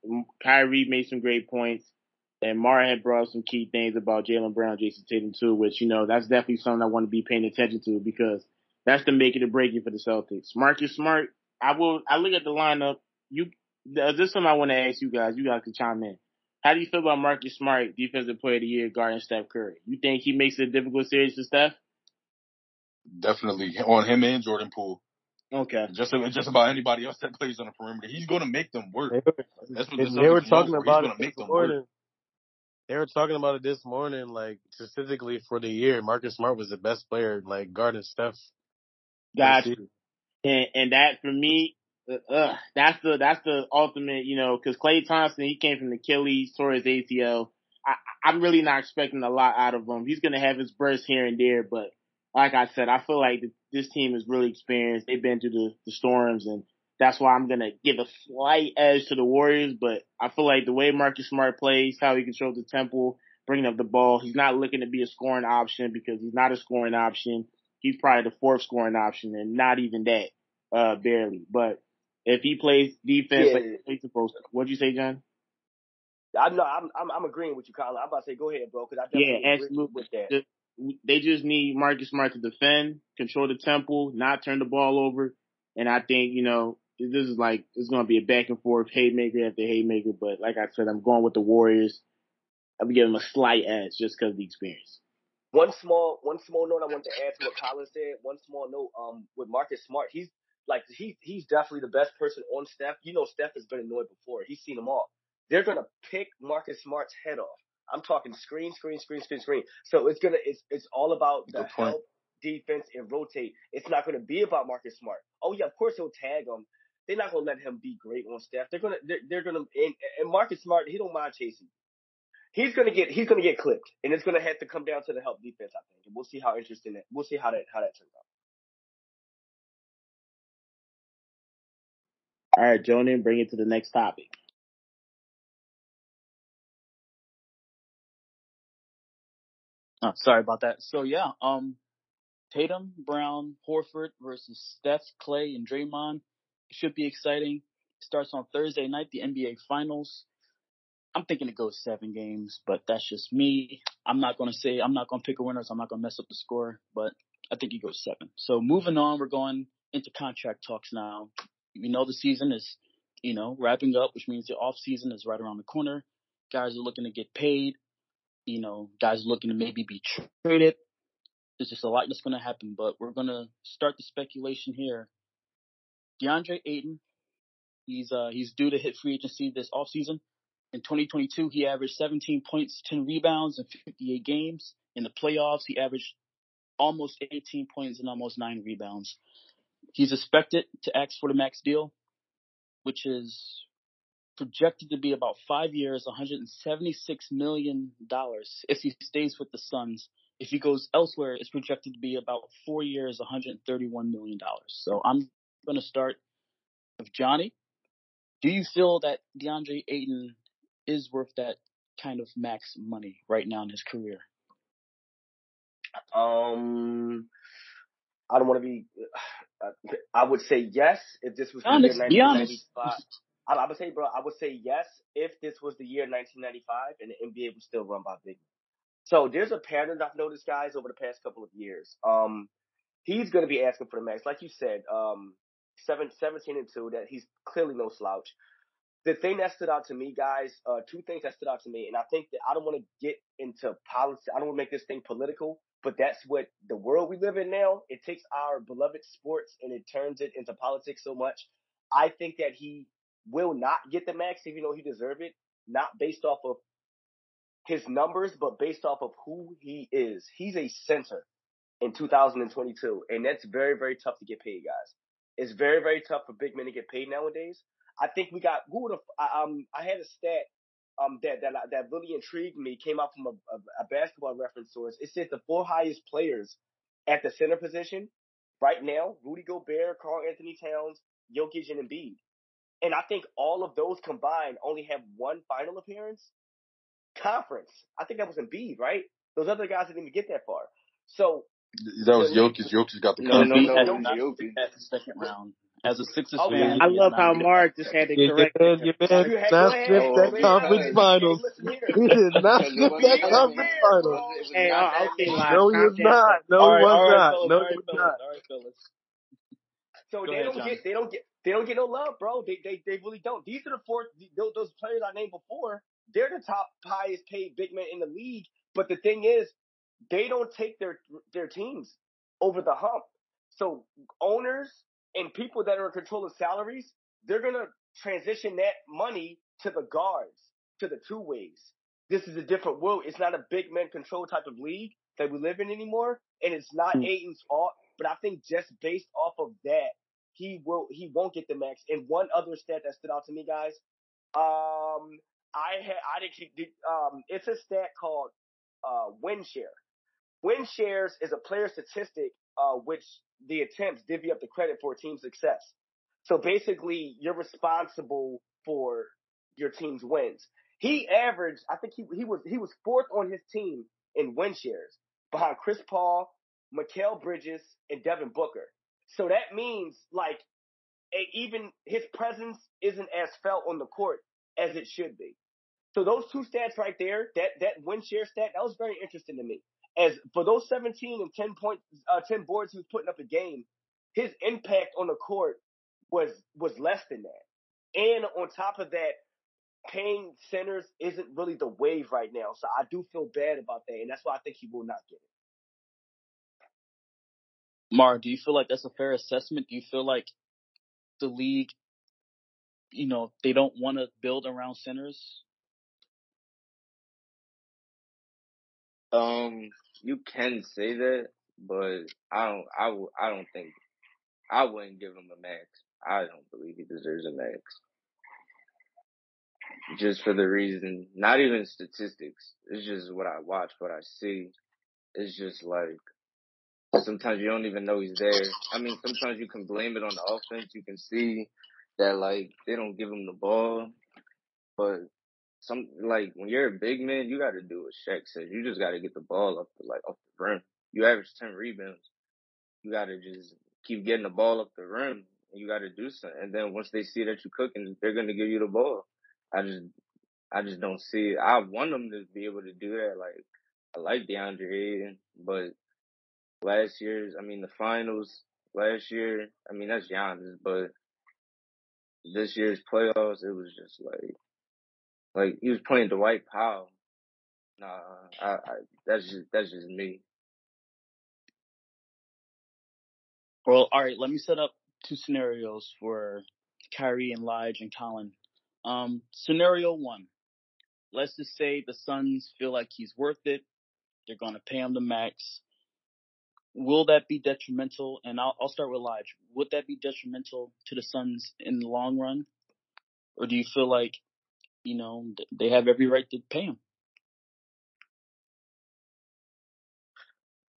Kyrie made some great points. And Mara had brought some key things about Jaylen Brown, Jayson Tatum too, which, you know, that's definitely something I want to be paying attention to because that's the make it or break it for the Celtics. Marcus Smart, I will, I look at the lineup. You, Uh, this is something I want to ask you guys. You guys can chime in. How do you feel about Marcus Smart, defensive player of the year, guarding Steph Curry? You think he makes it a difficult series for Steph? Definitely on him and Jordan Poole. Okay. Just just about anybody else that plays on the perimeter, he's going to make them work. They were, That's what they, the they were talking know about He's it going to make this them work. morning. They were talking about it this morning, like specifically for the year. Marcus Smart was the best player, like guarding Steph. Got you. And, and that for me, uh, that's the that's the ultimate, you know, because Klay Thompson he came from the Achilles, tore his ACL. I, I'm really not expecting a lot out of him. He's gonna have his bursts here and there, but like I said, I feel like this team is really experienced. They've been through the, the storms, and that's why I'm gonna give a slight edge to the Warriors. But I feel like the way Marcus Smart plays, how he controls the tempo, bringing up the ball, he's not looking to be a scoring option because he's not a scoring option. He's probably the fourth scoring option, and not even that, uh, barely. But if he plays defense Yeah. like he's supposed to, what'd you say, John? I'm not. I'm, I'm. I'm agreeing with you, Colin. I'm about to say, go ahead, bro, because I definitely Yeah, agree absolutely. with that. They just need Marcus Smart to defend, control the tempo, not turn the ball over. And I think, you know, this is like, it's going to be a back and forth haymaker after haymaker. But like I said, I'm going with the Warriors. I'm giving them a slight edge just because of the experience. One small, one small note I want to add to what Colin said. One small note, um, with Marcus Smart, he's like he he's definitely the best person on Steph. You know, Steph has been annoyed before. He's seen them all. They're gonna pick Marcus Smart's head off. I'm talking screen, screen, screen, screen, screen. So it's gonna it's it's all about the help, defense, and rotate. It's not gonna be about Marcus Smart. Oh yeah, of course he'll tag him. They're not gonna let him be great on Steph. They're gonna they're, they're gonna and, and Marcus Smart he don't mind chasing. He's gonna get he's gonna get clipped, and it's gonna have to come down to the help defense. I think, and we'll see how interesting that we'll see how that how that turns out. All right, Jonan, bring it to the next topic. Oh, sorry about that. So yeah, um, Tatum, Brown, Horford versus Steph, Klay, and Draymond should be exciting. Starts on Thursday night, the NBA Finals. I'm thinking it goes seven games, but that's just me. I'm not gonna say I'm not gonna pick a winner, so I'm not gonna mess up the score, but I think it goes seven. So moving on, we're going into contract talks now. We know the season is, you know, wrapping up, which means the off season is right around the corner. Guys are looking to get paid. You know, guys are looking to maybe be traded. There's just a lot that's going to happen, but we're going to start the speculation here. DeAndre Ayton, he's uh he's due to hit free agency this off season. In 2022, he averaged 17 points, 10 rebounds in 58 games. In the playoffs, he averaged almost 18 points and almost 9 rebounds. He's expected to ask for the max deal, which is projected to be about five years, 176 million dollars if he stays with the Suns. If he goes elsewhere, it's projected to be about four years, 131 million dollars. So I'm going to start with Johnny. Do you feel that DeAndre Ayton is worth that kind of max money right now in his career? Um, I don't want to be. I would say yes if this was the Honest, year be honest. 1995. I, I would say, bro, I would say yes if this was the year 1995 and the NBA was still run by big. So there's a pattern I've noticed, guys, over the past couple of years. Um, he's going to be asking for the max, like you said. Um, seven, 17 and two. That he's clearly no slouch. The thing that stood out to me, guys, uh, two things that stood out to me, and I think that I don't want to get into politics. I don't want to make this thing political, but that's what the world we live in now. It takes our beloved sports and it turns it into politics so much. I think that he will not get the max, even though he deserve it, not based off of his numbers, but based off of who he is. He's a center in 2022, and that's very, very tough to get paid, guys. It's very, very tough for big men to get paid nowadays. I think we got who would have um I had a stat um that that that really intrigued me. Came out from a, a, a basketball reference source. It said the four highest players at the center position right now, Rudy Gobert, Karl Anthony Towns, Jokic, and Embiid. And I think all of those combined only have one final appearance. Conference. I think that was Embiid, right? Those other guys didn't even get that far. So That was Jokic. Jokic got the No, no, Embiid no, had it was not Jokic. picked at the second round. As a Sixers Okay. fan, I love how Mark just had to Yeah, correct your man, him. you man had, did go not ahead, skip Oh, that man. conference Hey, finals. He did not Because skip that that conference many. finals. Hey, not uh, okay, No, he calm was down. not. No, all he right, was all right, not. fellas, No, all he right, was fellas, not. all right, fellas. So Go they ahead, don't Johnny. get they don't get they don't get no love, bro. They they they really don't. These are the four those, those players I named before. They're the top highest paid big men in the league. But the thing is, they don't take their their teams over the hump. So owners and people that are in control of salaries, they're gonna transition that money to the guards, to the two ways. This is a different world. It's not a big man control type of league that we live in anymore, and it's not Hmm. Ayton's fault. But I think just based off of that, he will he won't get the max. And one other stat that stood out to me, guys, um, I had I did um, it's a stat called uh win share. Win shares is a player statistic uh which the attempts divvy up the credit for team success. So basically, you're responsible for your team's wins. He averaged, I think he he was he was fourth on his team in win shares behind Chris Paul, Mikal Bridges, and Devin Booker. So that means like even his presence isn't as felt on the court as it should be. So those two stats right there, that that win share stat, that was very interesting to me. As for those 17 and 10 points, uh, 10 boards he was putting up a game, his impact on the court was was less than that. And on top of that, paying centers isn't really the wave right now. So I do feel bad about that, and that's why I think he will not get it. Mar, do you feel like that's a fair assessment? Do you feel like the league, you know, they don't want to build around centers? Um, you can say that, but I don't. I w- I don't think. I wouldn't give him a max. I don't believe he deserves a max. Just for the reason, not even statistics. It's just what I watch, what I see. It's just like sometimes you don't even know he's there. I mean, sometimes you can blame it on the offense. You can see that like they don't give him the ball, but some like when you're a big man, you got to do what Shaq says. You just got to get the ball up the like off the rim. You average ten rebounds. You got to just keep getting the ball up the rim. You got to do something. And then once they see that you're cooking, they're gonna give you the ball. I just, I just don't see it. I want them to be able to do that. Like I like DeAndre Ayton, but last year's, I mean the finals last year, I mean that's Giannis, but this year's playoffs, it was just like, like he was playing Dwight Powell. Nah, I, I that's just that's just me. Well, all right, let me set up two scenarios for Kyrie and Lige and Colin. Um, scenario one. Let's just say the Suns feel like he's worth it. They're going to pay him the max. Will that be detrimental? And I'll, I'll start with Lige. Would that be detrimental to the Suns in the long run? Or do you feel like, you know, they have every right to pay him?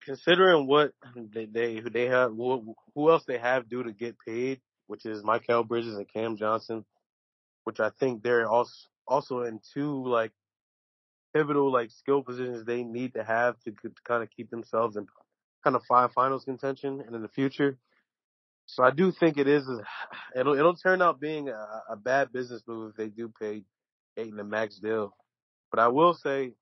Considering what they they they have who, who else they have due to get paid, which is Mikal Bridges and Cam Johnson, which I think they're also also in two like pivotal like skill positions they need to have to, to kind of keep themselves in kind of five finals contention and in the future. So I do think it is it'll it'll turn out being a, a bad business move if they do pay Ayton the max deal. But I will say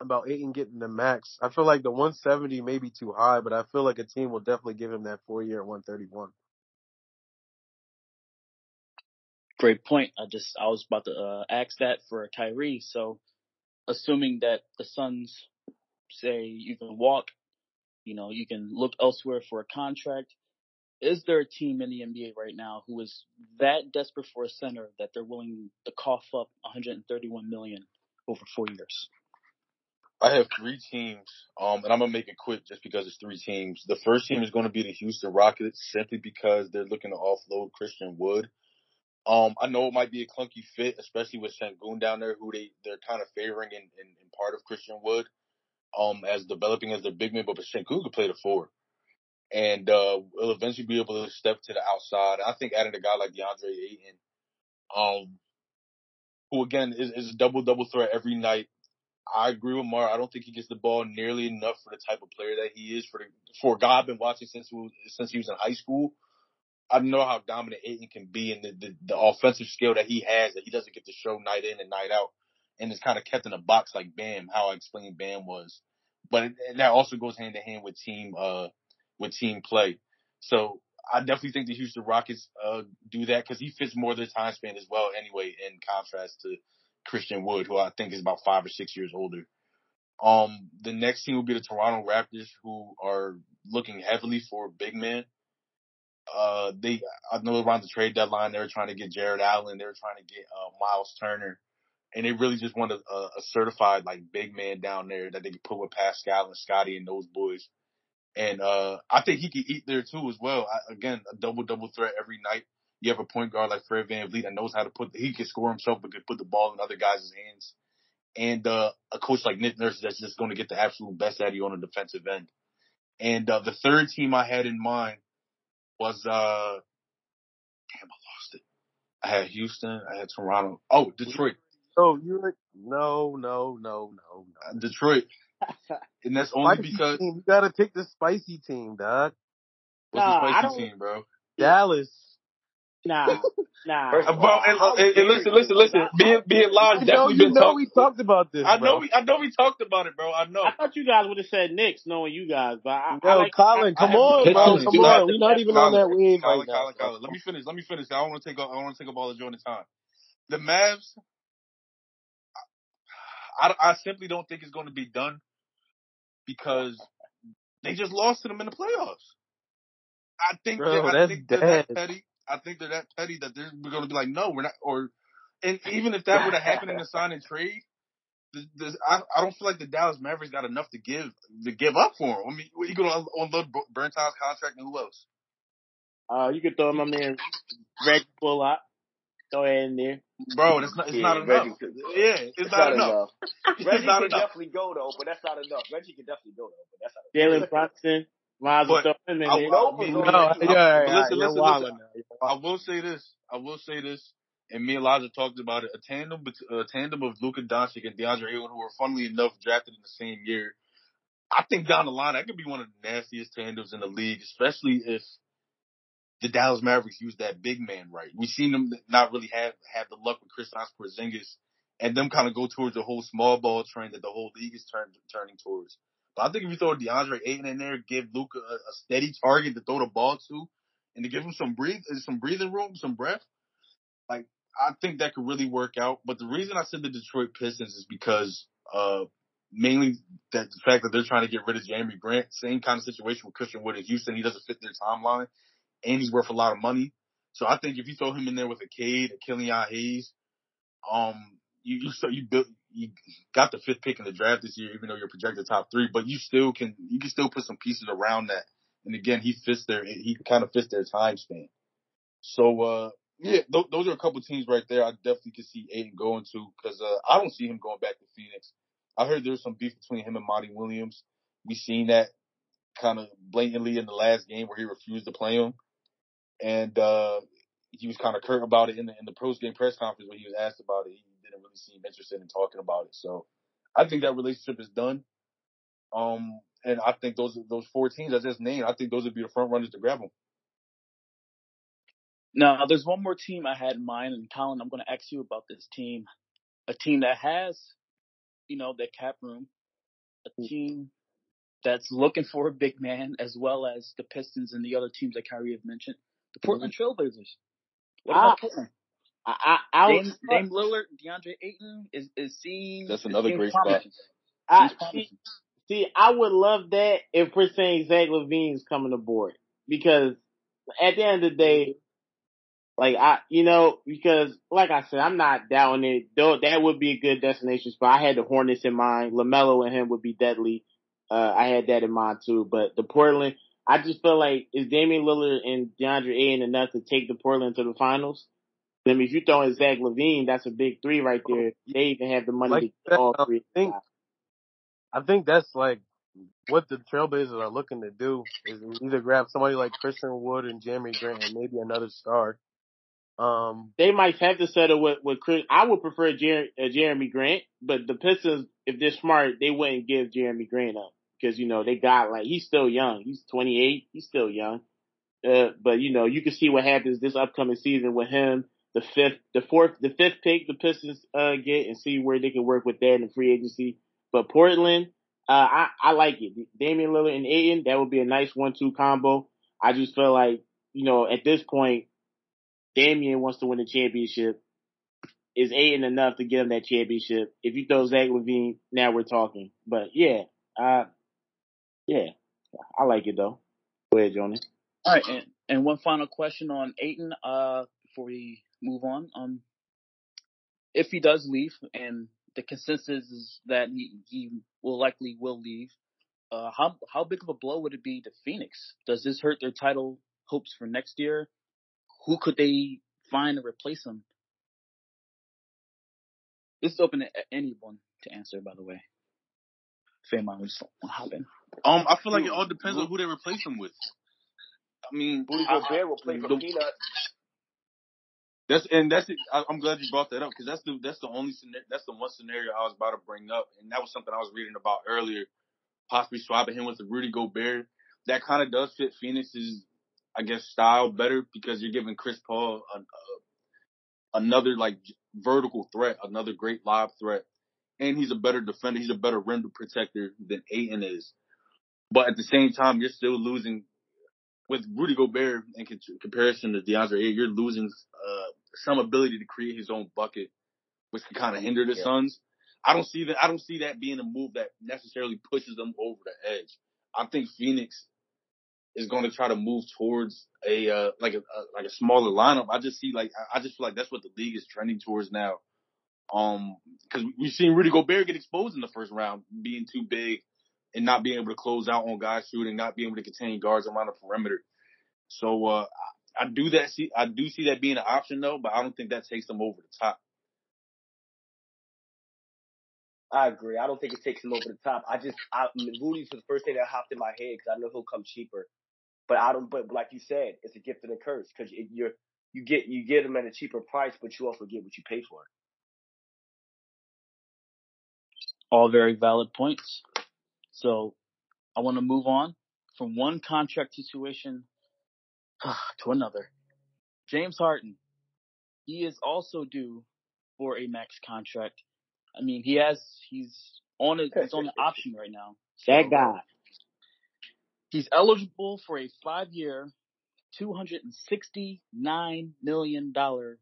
about Ayton getting the max, I feel like the 170 may be too high, but I feel like a team will definitely give him that four year at 131. Great point. I just, I was about to uh, ask that for Kyrie. So assuming that the Suns say you can walk, you know, you can look elsewhere for a contract. Is there a team in the NBA right now who is that desperate for a center that they're willing to cough up 131 million over four years? I have three teams, um, and I'm gonna make it quick just because it's three teams. The first team is going to be the Houston Rockets simply because they're looking to offload Christian Wood. Um, I know it might be a clunky fit, especially with Sengun down there, who they they're kind of favoring in, in, in part of Christian Wood. um, as developing as their big man, but Sengun could play the four. And, uh, will eventually be able to step to the outside. I think adding a guy like DeAndre Ayton, um, who again is, is a double double threat every night. I agree with Mar. I don't think he gets the ball nearly enough for the type of player that he is for the for a guy I've been watching since since he was in high school. I know how dominant Ayton can be and the, the, the offensive skill that he has that he doesn't get to show night in and night out. And is kind of kept in a box like Bam, how I explained Bam was. But that also goes hand in hand with team, uh, with team play. So I definitely think the Houston Rockets, uh, do that because he fits more of their time span as well anyway, in contrast to Christian Wood, who I think is about five or six years older. Um, the next team will be the Toronto Raptors, who are looking heavily for big men. Uh, they, I know around the trade deadline, they were trying to get Jarrett Allen, they were trying to get, uh, Miles Turner, and they really just wanted a, a certified, like, big man down there that they could put with Pascal and Scotty and those boys. And, uh, I think he could eat there too as well. I, again, a double, double threat every night. You have a point guard like Fred VanVleet that knows how to put, the, he can score himself, but can put the ball in other guys' hands. And, uh, a coach like Nick Nurse that's just going to get the absolute best out of you on the defensive end. And, uh, the third team I had in mind was, uh, damn, I lost it. I had Houston, I had Toronto. Oh, Detroit. Oh, you're no, no, no, no, no. Detroit. And that's only Spicy because, team. You gotta pick the spicy team, dog. what's Nah, the spicy team, bro? Dallas. Nah, nah. First of bro, and, and, and listen, listen, listen. Me, and- me and Lodge I know you been know talking. we talked about this. I know bro. we, I know we talked about it, bro. I know. I thought you guys would have said Knicks, knowing you guys, but I, I like Colin, I- come I on, bro. Come dude. I have on. We're not even on that wave Colin, right now. Colin, Colin. Let me finish. Let me finish. I don't want to take. I don't want to take up all the joint time. The Mavs. I, I simply don't think it's going to be done because they just lost to them in the playoffs. I think Bro, that, I that's think they're that petty. I think they're that petty that they're going to be like, no, we're not. Or, and even if that were to happen in the sign and trade, the, the, I, I don't feel like the Dallas Mavericks got enough to give to give up for him. I mean, you going to unload Bertans's contract and who else? Uh, you could throw him on there, Reggie Bullock. Throw it in there. Bro, it's not. It's Yeah, not enough. Reggie- Yeah, it's, It's not, enough. Reggie It's not can enough. definitely go though, but that's not enough. Reggie can definitely go though, but that's not enough. Jalen Brunson. Might as well But throw him in I- there. I- no, No, yeah, yeah, listen, listen, listen. I will say this. I will say this. And me and Elijah talked about it. A tandem, bet- a tandem of Luka Doncic and DeAndre Ayton, who were funnily enough drafted in the same year. I think down the line that could be one of the nastiest tandems in the league, especially if the Dallas Mavericks use that big man right. We've seen them not really have have the luck with Kristaps Porzingis, and them kind of go towards the whole small ball trend that the whole league is turn, turning towards. But I think if you throw DeAndre Ayton in there, give Luka a, a steady target to throw the ball to, and to give him some breathe, some breathing room, some breath, like I think that could really work out. But the reason I said the Detroit Pistons is because uh mainly that the fact that they're trying to get rid of Jerami Grant, same kind of situation with Christian Wood in Houston. He doesn't fit their timeline, and he's worth a lot of money. So I think if you throw him in there with a Cade, a Killian Hayes, um, you you so you built you got the fifth pick in the draft this year, even though you're projected top three, but you still can you can still put some pieces around that. And again, he fits their he kind of fits their time span. So uh yeah, th- those are a couple teams right there. I definitely could see Ayton going to because uh, I don't see him going back to Phoenix. I heard there's some beef between him and Monty Williams. We seen that kind of blatantly in the last game where he refused to play him, and uh he was kind of curt about it in the in the post game press conference when he was asked about it. He didn't really seem interested in talking about it. So I think that relationship is done. Um, and I think those those four teams I just named, I think those would be the front runners to grab them. Now, there's one more team I had in mind, and Colin, I'm going to ask you about this team. A team that has, you know, their cap room. A team that's looking for a big man, as well as the Pistons and the other teams that Kyrie have mentioned. The Portland Trailblazers. What about Ah. Portland? I, I, I Dame, was, Dame Lillard, DeAndre Ayton is is seen. That's another seen great spot. I, see, see, I would love that if we're saying Zach LaVine's coming aboard because at the end of the day, like I, you know, because like I said, I'm not doubting it. Though that would be a good destination spot. I had the Hornets in mind. LaMelo and him would be deadly. Uh, I had that in mind too. But the Portland, I just feel like is Damian Lillard and DeAndre Ayton enough to take the Portland to the finals? I mean, if you throw in Zach LaVine, that's a big three right there. They even have the money Like to get that, all I three. think- I think that's like what the Trailblazers are looking to do is either grab somebody like Christian Wood and Jerami Grant and maybe another star. Um, they might have to settle with with Chris. I would prefer Jer- uh, Jerami Grant, but the Pistons, if they're smart, they wouldn't give Jerami Grant up because you know they got like he's still young. He's 28. He's still young. Uh, but you know you can see what happens this upcoming season with him. The fifth, the fourth, the fifth pick the Pistons uh, get and see where they can work with that in free agency. But Portland, uh, I, I like it. Damian Lillard and Ayton, that would be a nice one-two combo. I just feel like, you know, at this point, Damian wants to win the championship. Is Ayton enough to get him that championship? If you throw Zach LaVine, now we're talking. But yeah, uh, yeah, I like it though. Go ahead, Jonas. All right, and, and one final question on Ayton, uh, before we move on. Um, if he does leave, and the consensus is that he, he will likely will leave, uh, how how big of a blow would it be to Phoenix? Does this hurt their title hopes for next year? Who could they find to replace him? This is open to anyone to answer, by the way. If anyone wants to hop in. Um, I feel like it all depends on who they replace him with. I mean, Rudy Gobert will play for the- peanuts. That's and that's it. I, I'm glad you brought that up because that's the that's the only scenario, that's the one scenario I was about to bring up, and that was something I was reading about earlier. Possibly swapping him with the Rudy Gobert. That kind of does fit Phoenix's, I guess, style better because you're giving Chris Paul a, a, another like vertical threat, another great lob threat, and he's a better defender. He's a better rim protector than Ayton is. But at the same time, you're still losing with Rudy Gobert in con- comparison to DeAndre Ayton, you're losing uh, some ability to create his own bucket, which can kind of hinder the Yeah. Suns. I don't see that. I don't see that being a move that necessarily pushes them over the edge. I think Phoenix is going to try to move towards a uh, like a, a like a smaller lineup. I just see like I I just feel like that's what the league is trending towards now. Um, because we've seen Rudy Gobert get exposed in the first round, being too big and not being able to close out on guys shooting, not being able to contain guards around the perimeter. So uh, I, I do that see I do see that being an option though, but I don't think that takes them over the top. I agree. I don't think it takes him over the top. I just, I, Rudy's was the first thing that hopped in my head because I know he'll come cheaper. But I don't. But like you said, it's a gift and a curse because you're you get you get him at a cheaper price, but you also get what you pay for. All very valid points. So I want to move on from one contract situation ah, to another. James Harden, he is also due for a max contract. I mean, he has he's on a, he's on an option right now. That guy. He's eligible for a five-year, two hundred and sixty-nine million dollar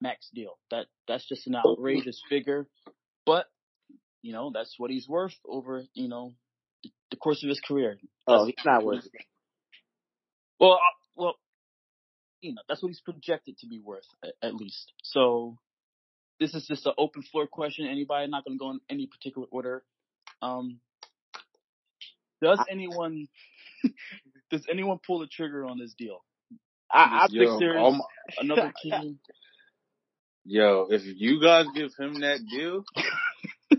max deal. That that's just an oh. outrageous figure, but you know that's what he's worth over you know the, course of his career. Oh, he's not worth Well, uh, well, you know that's what he's projected to be worth at, at least. So this is just an open floor question. Anybody not going to go in any particular order. Um, does anyone does anyone pull the trigger on this deal? I, I Yo, Sixers. oh Another team. yo, if you guys give him that deal,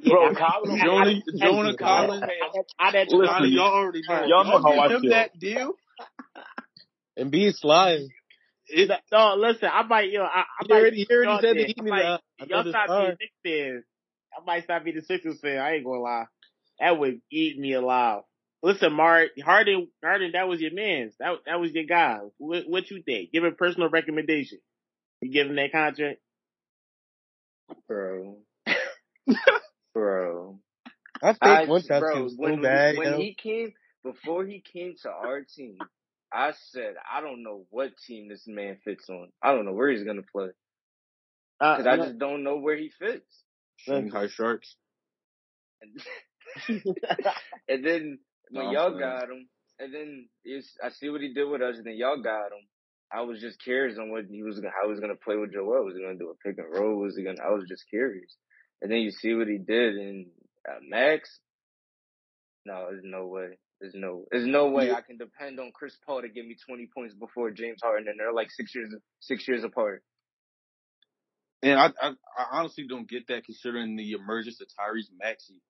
Bro, Colin, Jonah, I- Jonah I- Collins, I, I, that Listen, y'all already know. y'all know how give I him feel. that deal. and be sliding. It, No, listen, I might, yo, I, I He might. already, he already said did. that he I might- Y'all stop being Knicks fans. I might stop being a Sixers fan. I ain't gonna lie. That would eat me alive. Listen, Mark Harden, Harden, that was your man's. That that was your guy. What, what you think? Give a personal recommendation. You give him that contract. bro. bro. I think once I, one shot bro, was when, bad. when he came, before he came to our team, I said, I don't know what team this man fits on. I don't know where he's going to play. Uh, Cause I just don't know where he fits. Shanghai Sharks. And, and then when No, y'all got him, and then I see what he did with us, and then y'all got him. I was just curious on what he was gonna, how he was gonna play with Joel. Was he gonna do a pick and roll? Was he gonna? I was just curious. And then you see what he did in uh, Max. No, there's no way. There's no, there's no way Yeah. I can depend on Chris Paul to give me 20 points before James Harden, and they're like six years, six years apart. And I, I, I honestly don't get that considering the emergence of Tyrese Maxey.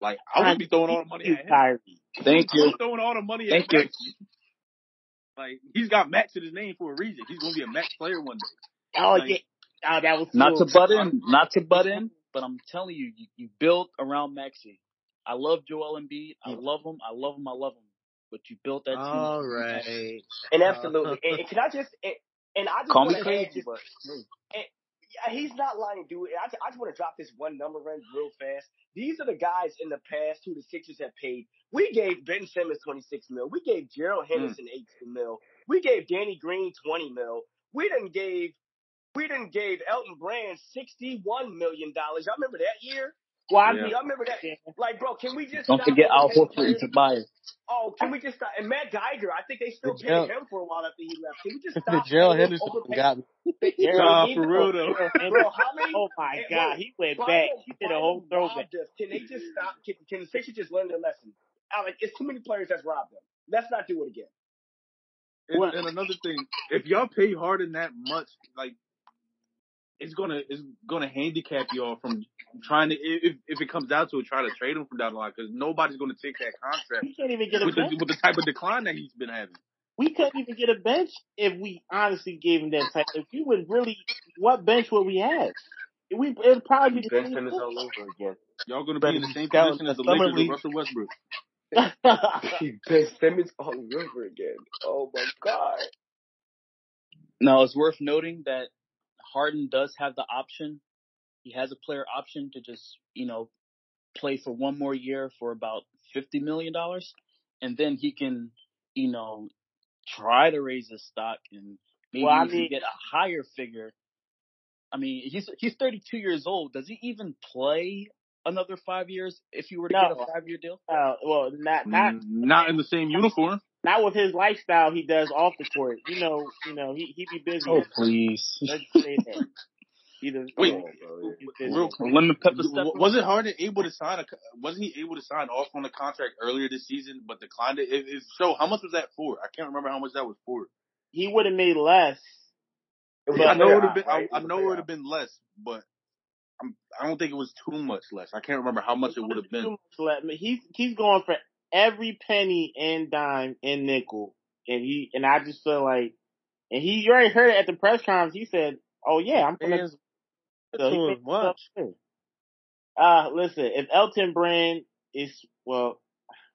Like I would be throwing all the money at him. Kyrie. Thank you. was throwing all the money Thank at you. Maxey. Like he's got Max in his name for a reason. He's gonna be a Max player one day. Oh Like- yeah, oh, that was Not to butt in, not to butt in, but I'm telling you, you, you built around Maxey. I love Joel Embiid. I mm-hmm. love him. I love him. I love him. But you built that team. All right. And uh, absolutely. and, and can I just and, and I just Call me want to add crazy, just but hey, yeah, he's not lying, dude. I, I just want to drop this one number in real fast. These are the guys in the past who the Sixers have paid. We gave Ben Simmons 26 mil. We gave Gerald mm. Henderson 18 mil. We gave Danny Green 20 mil. We didn't gave we didn't gave Elton Brand 61 million dollars. Y'all remember that year? Well, I Yeah. mean, Y'all remember that? Like, bro, can we just don't stop forget Al overpaying Horford and players? Tobias. Oh, can we just stop? And Matt Geiger, I think they still The paid him for a while after he left. Can we just The stop? Gerald over- Henderson overpaying- got me. Nah, He for real though. Bro, how many? Oh my god, wait. he went Biden- back. He did a whole Biden throwback. us. Can they just stop? Can, can the Sixers just learn their lesson? Alex, it's too many players that's robbed them. Let's not do it again. And, and another thing, if y'all pay Harden that much, like it's gonna it's gonna handicap y'all from trying to if if it comes down to it, try to trade him from down the line because nobody's gonna take that contract We can't even get a with the bench. with the type of decline that he's been having. We couldn't even get a bench if we honestly gave him that type. If we would really, what bench would we have? We it'd probably be the Ben same Simmons all over again. Y'all gonna Better be in the same scouting position as the the summer Lakers with league. Russell Westbrook. ben Simmons all over again. Oh my god. Now it's worth noting that Harden does have the option. He has a player option to just, you know, play for one more year for about fifty million dollars, and then he can, you know, try to raise his stock and maybe Well, I even mean- get a higher figure. I mean, he's he's 32 years old. Does he even play another five years if you were to get a five year deal? uh, well, not not Mm, Not in the same uniform. Not with his lifestyle he does off the court. You know, you know, he he be busy. Oh please! Let's say that. Either Wait, Come on, bro. he's busy. Real Lemon pepper step. Was it Harden able to sign a? Wasn't he able to sign off on the contract earlier this season, but declined it? It, it so how much was that for? I can't remember how much that was for. he would have made less. It was I a know it would have been. right? I, I know it would have been less, but I'm, I don't think it was too much less. I can't remember how much it would have been. Too much left. But He's he's going for every penny and dime and nickel, and he and I just feel like, and he you already heard it at the press conference. He said, "Oh yeah, I'm gonna." So he doing made what? himself clear. Uh, listen, if Elton Brand is, well,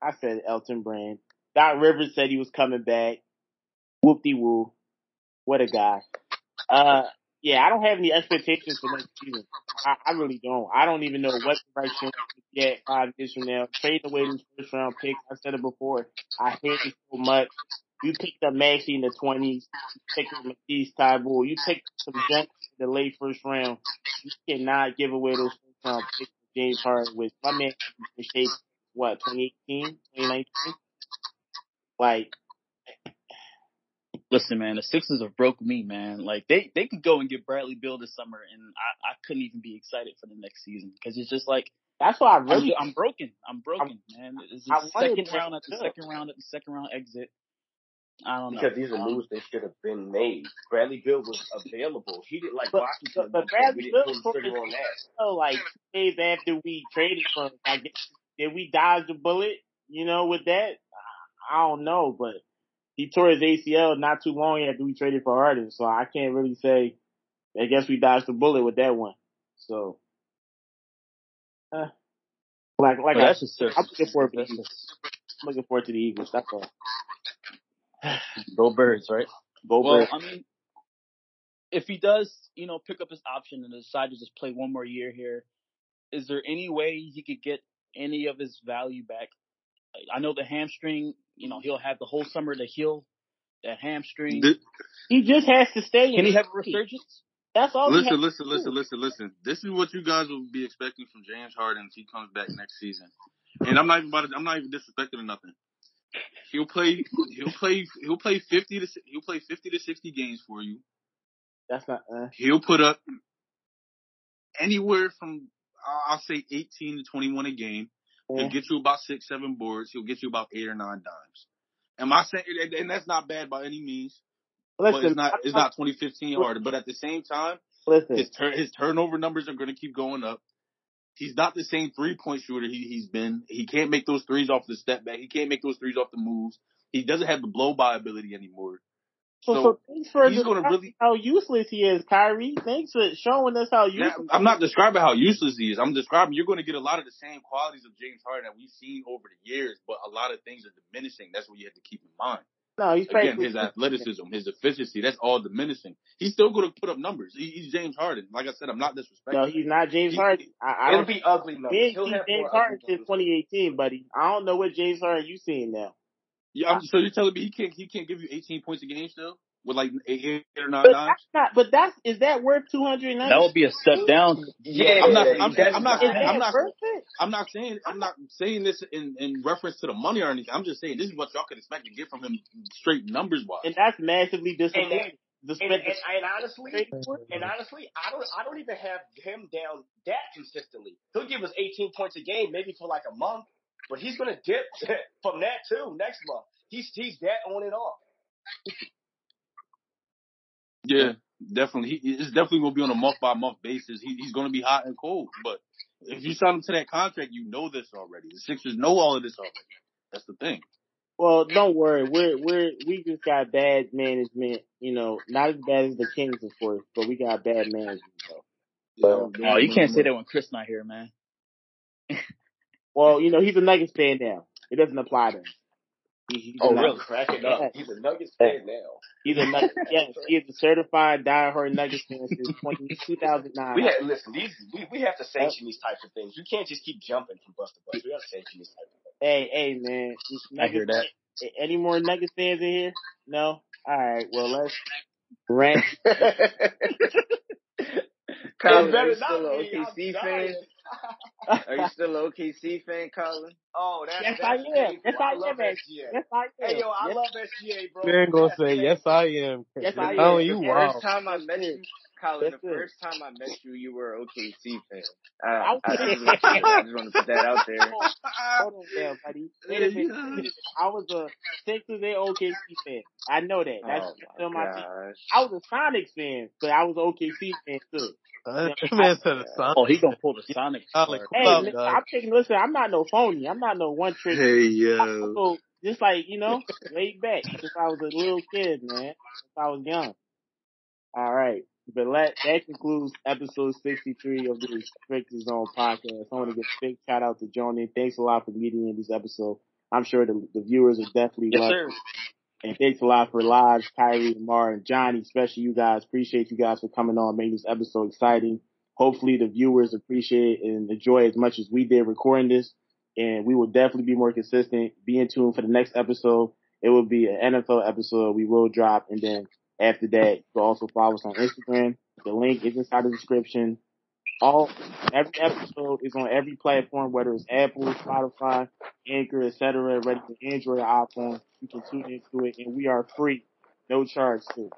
I said Elton Brand. Doc Rivers said he was coming back. Whoop-de-woo. What a guy. Uh, yeah, I don't have any expectations for next season. I, I really don't. I don't even know what direction we get five years from now. Trade away these first round picks. I said it before. I hate it so much. You picked up Maxey in the twenties. You picked up Matisse Thybulle. You picked some junk in the late first round. You cannot give away those first round picks for James Harden, which my man in shape, what, 2018, 2019? Like, Listen, man, the Sixers have broke me, man. Like they they could go and get Bradley Beal this summer, and I I couldn't even be excited for the next season because it's just like that's why I I'm, really, I'm broken. I'm broken, man. It's the second round at the second round at the second round exit. I don't know. Because these are moves that should have been made. Bradley Beal was available. He didn't like But- Washington. but- but Bradley Beal trigger on that. so like days after we traded for him, I guess, did we dodge the bullet, you know, with that? I don't know, but he tore his ACL not too long after we traded for Harden, so I can't really say, I guess we dodged the bullet with that one. So, uh, like, like but I, that's just, I'm looking forward to the just I'm looking forward to the Eagles. That's all. go birds, right? Go Well, Birds. I mean, if he does, you know, pick up his option and decide to just play one more year here, is there any way he could get any of his value back? I know the hamstring, you know, he'll have the whole summer to heal that hamstring. He just has to stay. Can he have a resurgence? That's all. he listen, has listen, listen, listen, listen. This is what you guys will be expecting from James Harden if he comes back next season. And I'm not even about to, I'm not even disrespecting or nothing. He'll play. He'll play. He'll play fifty to. He'll play fifty to sixty games for you. That's not. Uh, He'll put up anywhere from I'll say eighteen to twenty one a game. He'll mm-hmm. get you about six, seven boards. He'll get you about eight or nine dimes. Am I saying? And, that's not bad by any means. but Listen, it's not. It's not 2015 Harden. But at the same time, Listen, his tur- his turnover numbers are going to keep going up. He's not the same three point shooter he, he's been. He can't make those threes off the step back. He can't make those threes off the moves. He doesn't have the blow by ability anymore. So, So, so thanks for he's gonna describing really- how useless he is, Kyrie. Thanks for showing us how Now, useless. I'm not describing how useless he is. I'm describing you're going to get a lot of the same qualities of James Harden that we've seen over the years, but a lot of things are diminishing. That's what you have to keep in mind. No, he's Again, practically his athleticism, his efficiency, that's all diminishing. He's still going to put up numbers. He, he's James Harden. Like I said, I'm not disrespecting. No, he's not James He- Harden. I, I It'll be ugly numbers. We ain't He'll seen James Harden since 2018, buddy. I don't know what James Harden you seeing now. Yeah, I'm, so you're telling me he can't he can't give you 18 points a game still with like eight, eight or nine But dimes? that's not. But that's is that worth 290? That would be a step down. Yeah, I'm not- I'm- I'm not- not- I'm not- I'm not saying I'm not saying this in in reference to the money or anything. I'm just saying this is what y'all could expect to get from him straight numbers wise. And that's massively disappointing. The And, and, and honestly, and honestly, I don't, I don't even have him down that consistently. He'll give us 18 points a game, maybe for like a month, but he's gonna dip from that too next month. He's, he's that on and off. Yeah, definitely. He, it's definitely going to be on a month by month basis. He, he's going to be hot and cold. But if you sign him to that contract, you know this already. The Sixers know all of this already. That's the thing. Well, don't worry. We're we're we just got bad management. You know, not as bad as the Kings, of course, but we got bad management though. Yeah, Oh, you can't say that when Chris not here, man. Well, you know, he's a Nuggets fan now. It doesn't apply to him. He, he's Oh, Nuggets- really? Cracking up. Yeah. He's a Nuggets fan now. He's a Nuggets. yes, he is a certified diehard Nuggets fan since 20, 2009. We have, listen, these we, we have to sanction these types of things. You can't just keep jumping from bus to bus. We got to sanction these types of Hey, hey, man. I hear that. Nuggets- Any more Nuggets fans in here? No. All right. Well, let's rant. things. Colin, It are better not an be. I'm OKC dying. Fan? Are you still an OKC fan, Colin? Oh, that's Yes, that's I am. painful. Yes, I love am. SGA. Yes, I am. Hey, yo, I yes, love SGA, bro. You ain't gonna say yes, I am. Yes, I am. Colin, you the wow. first time I met you, Colin, That's the it. first time I met you, you were an OKC fan. I I, was- I, just, want to- I just want to put that out there. Hold on there, buddy. Wait a minute. Wait. I was a Sixers and OKC fan. I know that. That's Oh still my my team. I was a Sonics fan, but I was an OKC fan too. That man said a son. Oh, he gonna pull the Sonic Alex, card. Hey, What's up, listen, dog? I'm taking. Listen, I'm not no phony. I'm not no one trick. Hey I'm yo. also just like you know, laid back since I was a little kid, man. Since I was young. All right, but let that concludes episode 63 of the Restricted Zone podcast. I want to give a big shout out to Joni. Thanks a lot for meeting in this episode. I'm sure the, the viewers are definitely Yes, loving sir. And thanks a lot for Lodge, Kyrie, Mar, and Johnny, especially you guys. Appreciate you guys for coming on, making this episode exciting. Hopefully the viewers appreciate and enjoy as much as we did recording this. And we will definitely be more consistent. Be in tune for the next episode. It will be an NFL episode we will drop. And then after that, you can also follow us on Instagram. The link is inside the description. All every episode is on every platform, whether it's Apple, Spotify, Anchor, etc., ready for Android or iPhone. You can tune into it, and we are free, no charge too.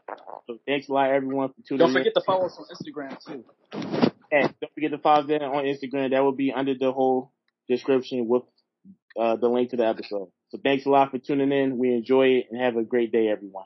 So thanks a lot, everyone, for tuning in. Don't in. forget to follow us on Instagram too. And don't forget to follow them on Instagram. That will be under the whole description with uh, the link to the episode. So thanks a lot for tuning in. We enjoy it, and have a great day, everyone.